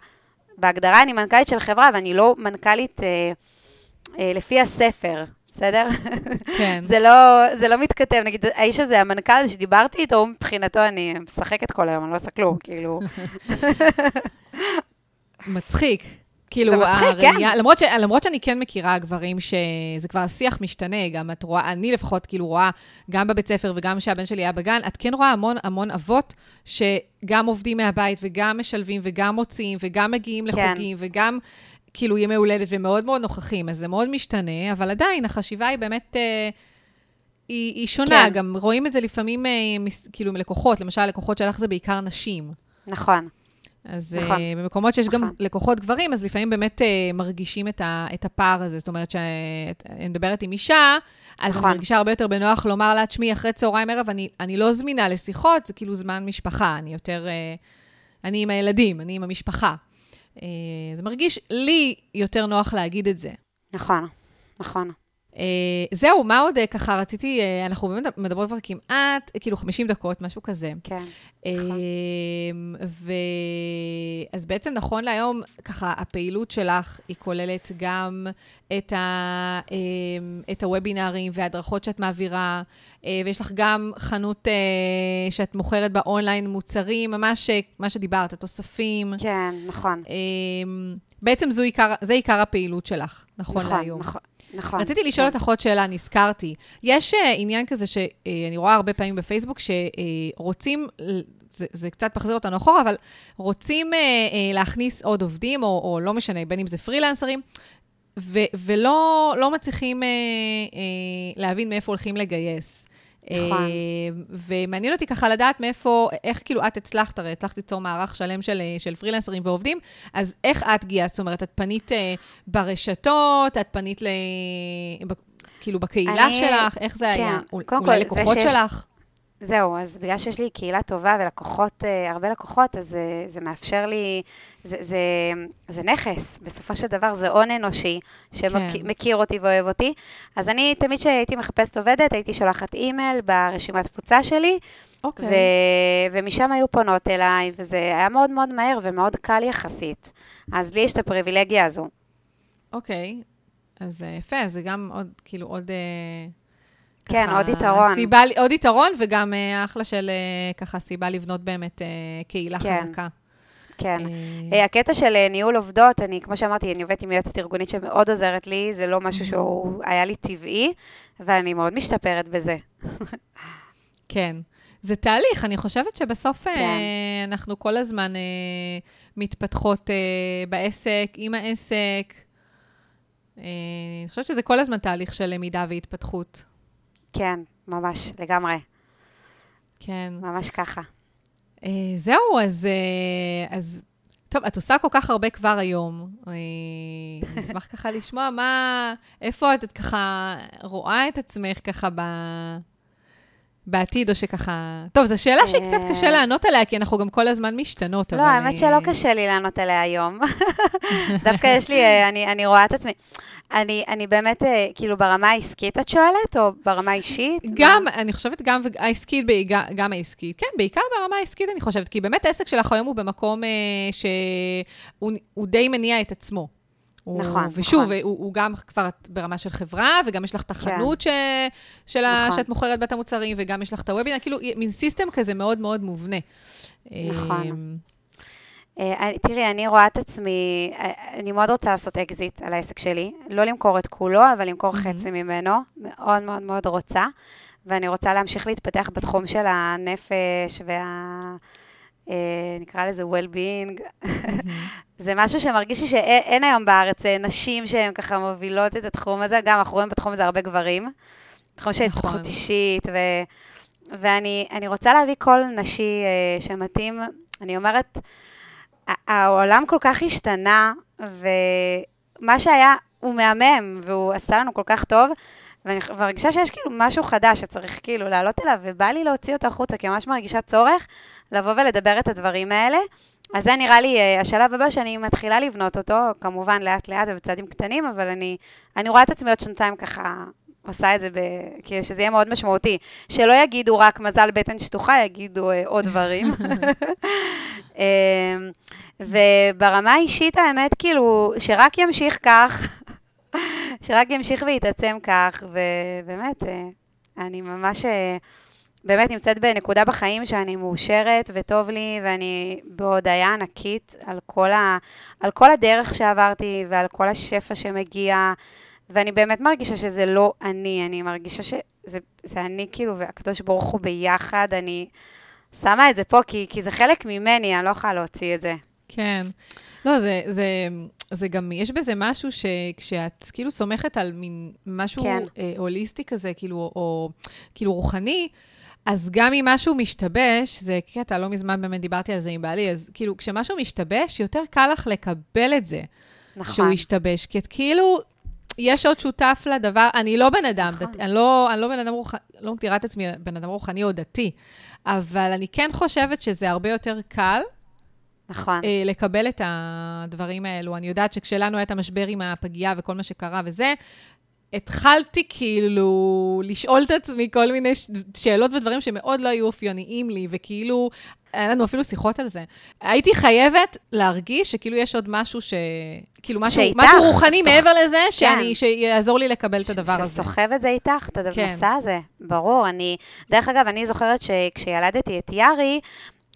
בהגדרה אני מנכ"לית של חברה, ואני לא מנכ"לית אה, אה, לפי הספר. בסדר? כן. זה, לא, זה לא מתכתב, נגיד, האיש הזה, המנכ"ל שדיברתי איתו, מבחינתו, אני משחקת כל היום, אני לא עושה כלום, כאילו. מצחיק. כאילו, זה מצחיק, הראייה, כן. למרות, ש, למרות שאני כן מכירה גברים שזה כבר השיח משתנה, גם את רואה, אני לפחות כאילו רואה, גם בבית ספר וגם כשהבן שלי היה בגן, את כן רואה המון המון אבות שגם עובדים מהבית וגם משלבים וגם מוציאים וגם מגיעים כן. לחוגים וגם כאילו ימי הולדת ומאוד מאוד נוכחים, אז זה מאוד משתנה, אבל עדיין החשיבה היא באמת... אה, היא, היא שונה, כן. גם רואים את זה לפעמים, אה, מס, כאילו, מלקוחות, למשל, לקוחות שלך זה בעיקר נשים. נכון. אז נכון. uh, במקומות שיש נכון. גם לקוחות גברים, אז לפעמים באמת uh, מרגישים את, ה, את הפער הזה. זאת אומרת, שאני מדברת עם אישה, אז נכון. אני מרגישה הרבה יותר בנוח לומר לה, תשמעי, אחרי צהריים ערב, אני, אני לא זמינה לשיחות, זה כאילו זמן משפחה, אני יותר... Uh, אני עם הילדים, אני עם המשפחה. Uh, זה מרגיש לי יותר נוח להגיד את זה. נכון, נכון. Uh, זהו, מה עוד uh, ככה רציתי, uh, אנחנו באמת מדברות כבר כמעט, כאילו 50 דקות, משהו כזה. כן, uh, ו... אז בעצם נכון להיום, ככה, הפעילות שלך היא כוללת גם את, ה, את הוובינארים וההדרכות שאת מעבירה, ויש לך גם חנות שאת מוכרת באונליין מוצרים, ממש מה שדיברת, התוספים. כן, נכון. בעצם זו עיקר, זה עיקר הפעילות שלך, נכון, נכון להיום. נכון, נכון. רציתי לשאול כן. אותך עוד שאלה, נזכרתי. יש uh, עניין כזה שאני uh, רואה הרבה פעמים בפייסבוק, שרוצים, uh, זה, זה קצת מחזיר אותנו אחורה, אבל רוצים uh, uh, להכניס עוד עובדים, או, או לא משנה, בין אם זה פרילנסרים, ו- ולא לא מצליחים uh, uh, להבין מאיפה הולכים לגייס. נכון. אה, ומעניין אותי ככה לדעת מאיפה, איך כאילו את הצלחת, הרי הצלחת ליצור מערך שלם של, אה, של פרילנסרים ועובדים, אז איך את גייסת? זאת אומרת, את פנית אה, ברשתות, את פנית ל... כאילו בקהילה אני, שלך, איך זה כן, היה? קודם אולי כל, לקוחות שיש, שלך? זהו, אז בגלל שיש לי קהילה טובה ולקוחות, אה, הרבה לקוחות, אז זה, זה מאפשר לי, זה, זה, זה נכס. בסופו של דבר זה הון אנושי שמכיר כן. אותי ואוהב אותי. אז אני, תמיד כשהייתי מחפשת עובדת, הייתי שולחת אימייל ברשימת תפוצה שלי, אוקיי. ו, ומשם היו פונות אליי, וזה היה מאוד מאוד מהר ומאוד קל יחסית. אז לי יש את הפריבילגיה הזו. אוקיי, אז אה, יפה, זה גם עוד, כאילו, עוד... כן, ככה עוד יתרון. סיבה, עוד יתרון, וגם אה, אחלה של אה, ככה סיבה לבנות באמת אה, קהילה כן. חזקה. כן. הקטע של ניהול עובדות, אני, כמו שאמרתי, אני עובדת עם יועצת ארגונית שמאוד עוזרת לי, זה לא משהו שהוא היה לי טבעי, ואני מאוד משתפרת בזה. כן. זה תהליך, אני חושבת שבסוף כן. אה, אנחנו כל הזמן אה, מתפתחות אה, בעסק, עם העסק. אה, אני חושבת שזה כל הזמן תהליך של למידה והתפתחות. כן, ממש, לגמרי, כן. ממש ככה. אה, זהו, אז, אה, אז... טוב, את עושה כל כך הרבה כבר היום. אה, אני אשמח ככה לשמוע מה... איפה את, את ככה רואה את עצמך ככה ב... בעתיד, או שככה... טוב, זו שאלה שקצת אה. קשה לענות עליה, כי אנחנו גם כל הזמן משתנות, אבל... לא, האמת אה, שלא קשה לי לענות עליה היום. דווקא יש לי, אה, אני, אני רואה את עצמי. אני, אני באמת, אה, כאילו, ברמה העסקית את שואלת, או ברמה האישית? גם, מה? אני חושבת גם העסקית, גם- העסקית. כן, בעיקר ברמה העסקית, אני חושבת, כי באמת העסק שלך היום הוא במקום אה, שהוא הוא די מניע את עצמו. הוא, נכון, ושוב, נכון. הוא, הוא גם כבר ברמה של חברה, וגם יש לך את החנות ש, של ה, נכון. שאת מוכרת בה את המוצרים, וגם יש לך את הוובינר, כאילו, מין סיסטם כזה מאוד מאוד מובנה. נכון. אני- תראי, אני רואה את עצמי, אה, אני מאוד רוצה לעשות אקזיט על העסק שלי. לא למכור את כולו, אבל למכור מהמם. חצי ממנו. מאוד מאוד מאוד רוצה. ואני רוצה להמשיך להתפתח בתחום של הנפש וה... אה, נקרא לזה well-being. זה משהו שמרגיש לי שאין היום בארץ אה, נשים שהן ככה מובילות את התחום הזה, גם אנחנו רואים בתחום הזה הרבה גברים. תחום של נכון. התפתחות אישית, ו... ואני אני רוצה להביא קול נשי אה, שמתאים, אני אומרת, העולם כל כך השתנה, ומה שהיה הוא מהמם, והוא עשה לנו כל כך טוב, ואני מרגישה שיש כאילו משהו חדש שצריך כאילו לעלות אליו, ובא לי להוציא אותו החוצה, כי ממש מרגישה צורך לבוא ולדבר את הדברים האלה. אז זה נראה לי אה, השלב הבא שאני מתחילה לבנות אותו, כמובן לאט-לאט ובצעדים קטנים, אבל אני, אני רואה את עצמי עוד שנתיים ככה עושה את זה, ב... כאילו שזה יהיה מאוד משמעותי. שלא יגידו רק מזל בטן שטוחה, יגידו אה, עוד דברים. אה, וברמה האישית, האמת, כאילו, שרק ימשיך כך, שרק ימשיך ויתעצם כך, ובאמת, אה, אני ממש... באמת נמצאת בנקודה בחיים שאני מאושרת וטוב לי, ואני בהודיה ענקית על כל, ה, על כל הדרך שעברתי ועל כל השפע שמגיע, ואני באמת מרגישה שזה לא אני, אני מרגישה שזה זה אני כאילו והקדוש ברוך הוא ביחד, אני שמה את זה פה כי, כי זה חלק ממני, אני לא יכולה להוציא את זה. כן. לא, זה, זה, זה גם, יש בזה משהו שכשאת כאילו סומכת על מין משהו כן. אה, הוליסטי כזה, כאילו, או כאילו רוחני, אז גם אם משהו משתבש, זה קטע, לא מזמן באמת דיברתי על זה עם בעלי, אז כאילו, כשמשהו משתבש, יותר קל לך לקבל את זה, נכון. שהוא השתבש, כי את כאילו, יש עוד שותף לדבר, אני לא בן אדם, נכון. דת, אני, לא, אני לא בן אדם רוחני, לא מגדירה את עצמי בן אדם רוחני או דתי, אבל אני כן חושבת שזה הרבה יותר קל נכון. אה, לקבל את הדברים האלו. אני יודעת שכשלנו היה את המשבר עם הפגייה וכל מה שקרה וזה, התחלתי כאילו לשאול את עצמי כל מיני ש- שאלות ודברים שמאוד לא היו אופייניים לי, וכאילו, היה לנו אפילו שיחות על זה. הייתי חייבת להרגיש שכאילו יש עוד משהו ש... כאילו משהו, שאיתך, משהו רוחני סוח- מעבר לזה, שאני, שיעזור לי לקבל את הדבר הזה. שסוחב את זה איתך, את כן. המסע הזה, ברור. אני, דרך אגב, אני זוכרת שכשילדתי את יארי,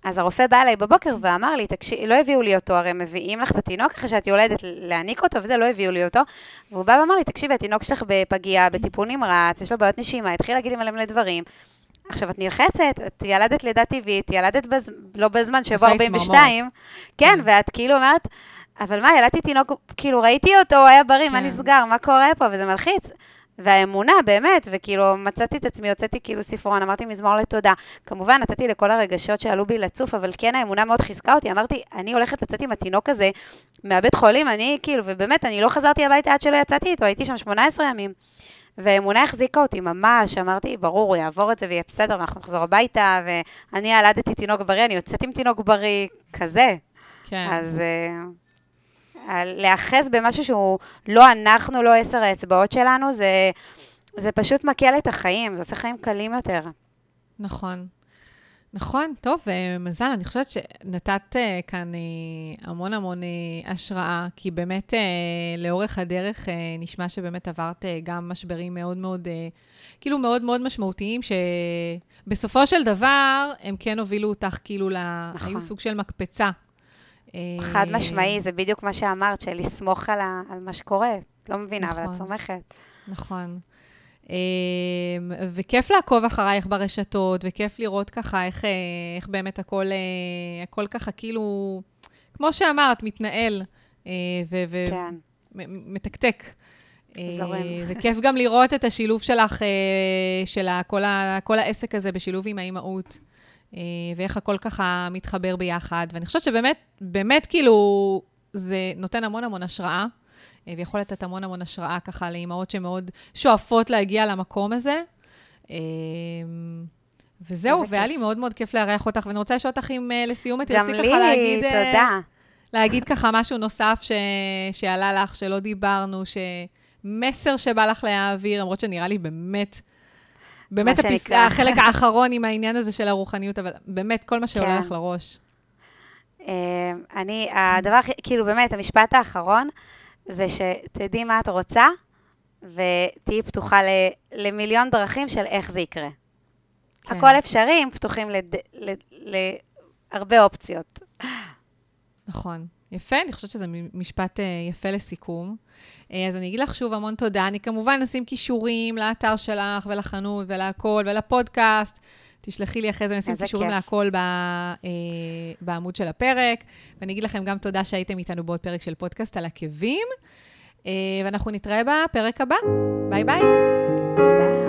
אז הרופא בא אליי בבוקר ואמר לי, תקשיבי, לא הביאו לי אותו, הרי מביאים לך את התינוק אחרי שאת יולדת להניק אותו וזה, לא הביאו לי אותו. והוא בא ואמר לי, תקשיבי, התינוק שלך בפגייה, בטיפול נמרץ, יש לו בעיות נשימה, התחיל להגיד לי מלא מלא דברים. עכשיו, את נלחצת, את ילדת לידה טבעית, ילדת בז... לא בזמן, שבוע עושה לי 42, כן, כן. ואת כאילו אומרת, אבל מה, ילדתי תינוק, כאילו, ראיתי אותו, הוא היה בריא, מה כן. נסגר, מה קורה פה, וזה מלחיץ. והאמונה, באמת, וכאילו, מצאתי את עצמי, הוצאתי כאילו ספרון, אמרתי מזמור לתודה. כמובן, נתתי לכל הרגשות שעלו בי לצוף, אבל כן, האמונה מאוד חיזקה אותי. אמרתי, אני הולכת לצאת עם התינוק הזה מהבית חולים, אני כאילו, ובאמת, אני לא חזרתי הביתה עד שלא יצאתי איתו, הייתי שם 18 ימים. והאמונה החזיקה אותי ממש, אמרתי, ברור, הוא יעבור את זה ויהיה בסדר, ואנחנו נחזור הביתה, ואני ילדתי תינוק בריא, אני יוצאת עם תינוק בריא, כזה. כן. אז uh, להיאחז במשהו שהוא לא אנחנו, לא עשר האצבעות שלנו, זה, זה פשוט מקל את החיים, זה עושה חיים קלים יותר. נכון. נכון, טוב, מזל, אני חושבת שנתת כאן המון המון השראה, כי באמת לאורך הדרך נשמע שבאמת עברת גם משברים מאוד מאוד, כאילו מאוד מאוד משמעותיים, שבסופו של דבר הם כן הובילו אותך כאילו, נכון. היו סוג של מקפצה. חד משמעי, זה בדיוק מה שאמרת, של לסמוך על, ה, על מה שקורה. לא מבינה, נכון, אבל את נכון. סומכת. נכון. אמ, וכיף לעקוב אחרייך ברשתות, וכיף לראות ככה איך, אה, איך באמת הכל, אה, הכל ככה כאילו, כמו שאמרת, מתנהל אה, ומתקתק. כן. זורם. וכיף גם לראות את השילוב שלך, של כל, ה, כל העסק הזה בשילוב עם האימהות, ואיך הכל ככה מתחבר ביחד. ואני חושבת שבאמת, באמת כאילו, זה נותן המון המון השראה. אה, ויכול לתת המון המון השראה ככה לאימהות שמאוד שואפות להגיע למקום הזה. אה, וזהו, והיה לי מאוד מאוד כיף לארח אותך, ואני רוצה לשאול אותך אם אה, לסיום את תרצי ככה להגיד... גם לי, תודה. להגיד ככה משהו נוסף ש... שעלה לך, שלא דיברנו, שמסר שבא לך להעביר, למרות שנראה לי באמת, באמת הפס... שנקרא... החלק האחרון עם העניין הזה של הרוחניות, אבל באמת, כל מה שעולה כן. לך לראש. אני, הדבר הכי, כאילו, באמת, המשפט האחרון, זה שתדעי מה את רוצה, ותהיי פתוחה ל, למיליון דרכים של איך זה יקרה. כן. הכל אפשרי, אם פתוחים להרבה אופציות. נכון. יפה, אני חושבת שזה משפט uh, יפה לסיכום. Uh, אז אני אגיד לך שוב המון תודה. אני כמובן אשים כישורים לאתר שלך ולחנות ולהכול ולפודקאסט. תשלחי לי אחרי זה, נשים קישורים להכל ב, אה, בעמוד של הפרק. ואני אגיד לכם גם תודה שהייתם איתנו בעוד פרק של פודקאסט על עקבים, אה, ואנחנו נתראה בפרק הבא. ביי ביי. ביי.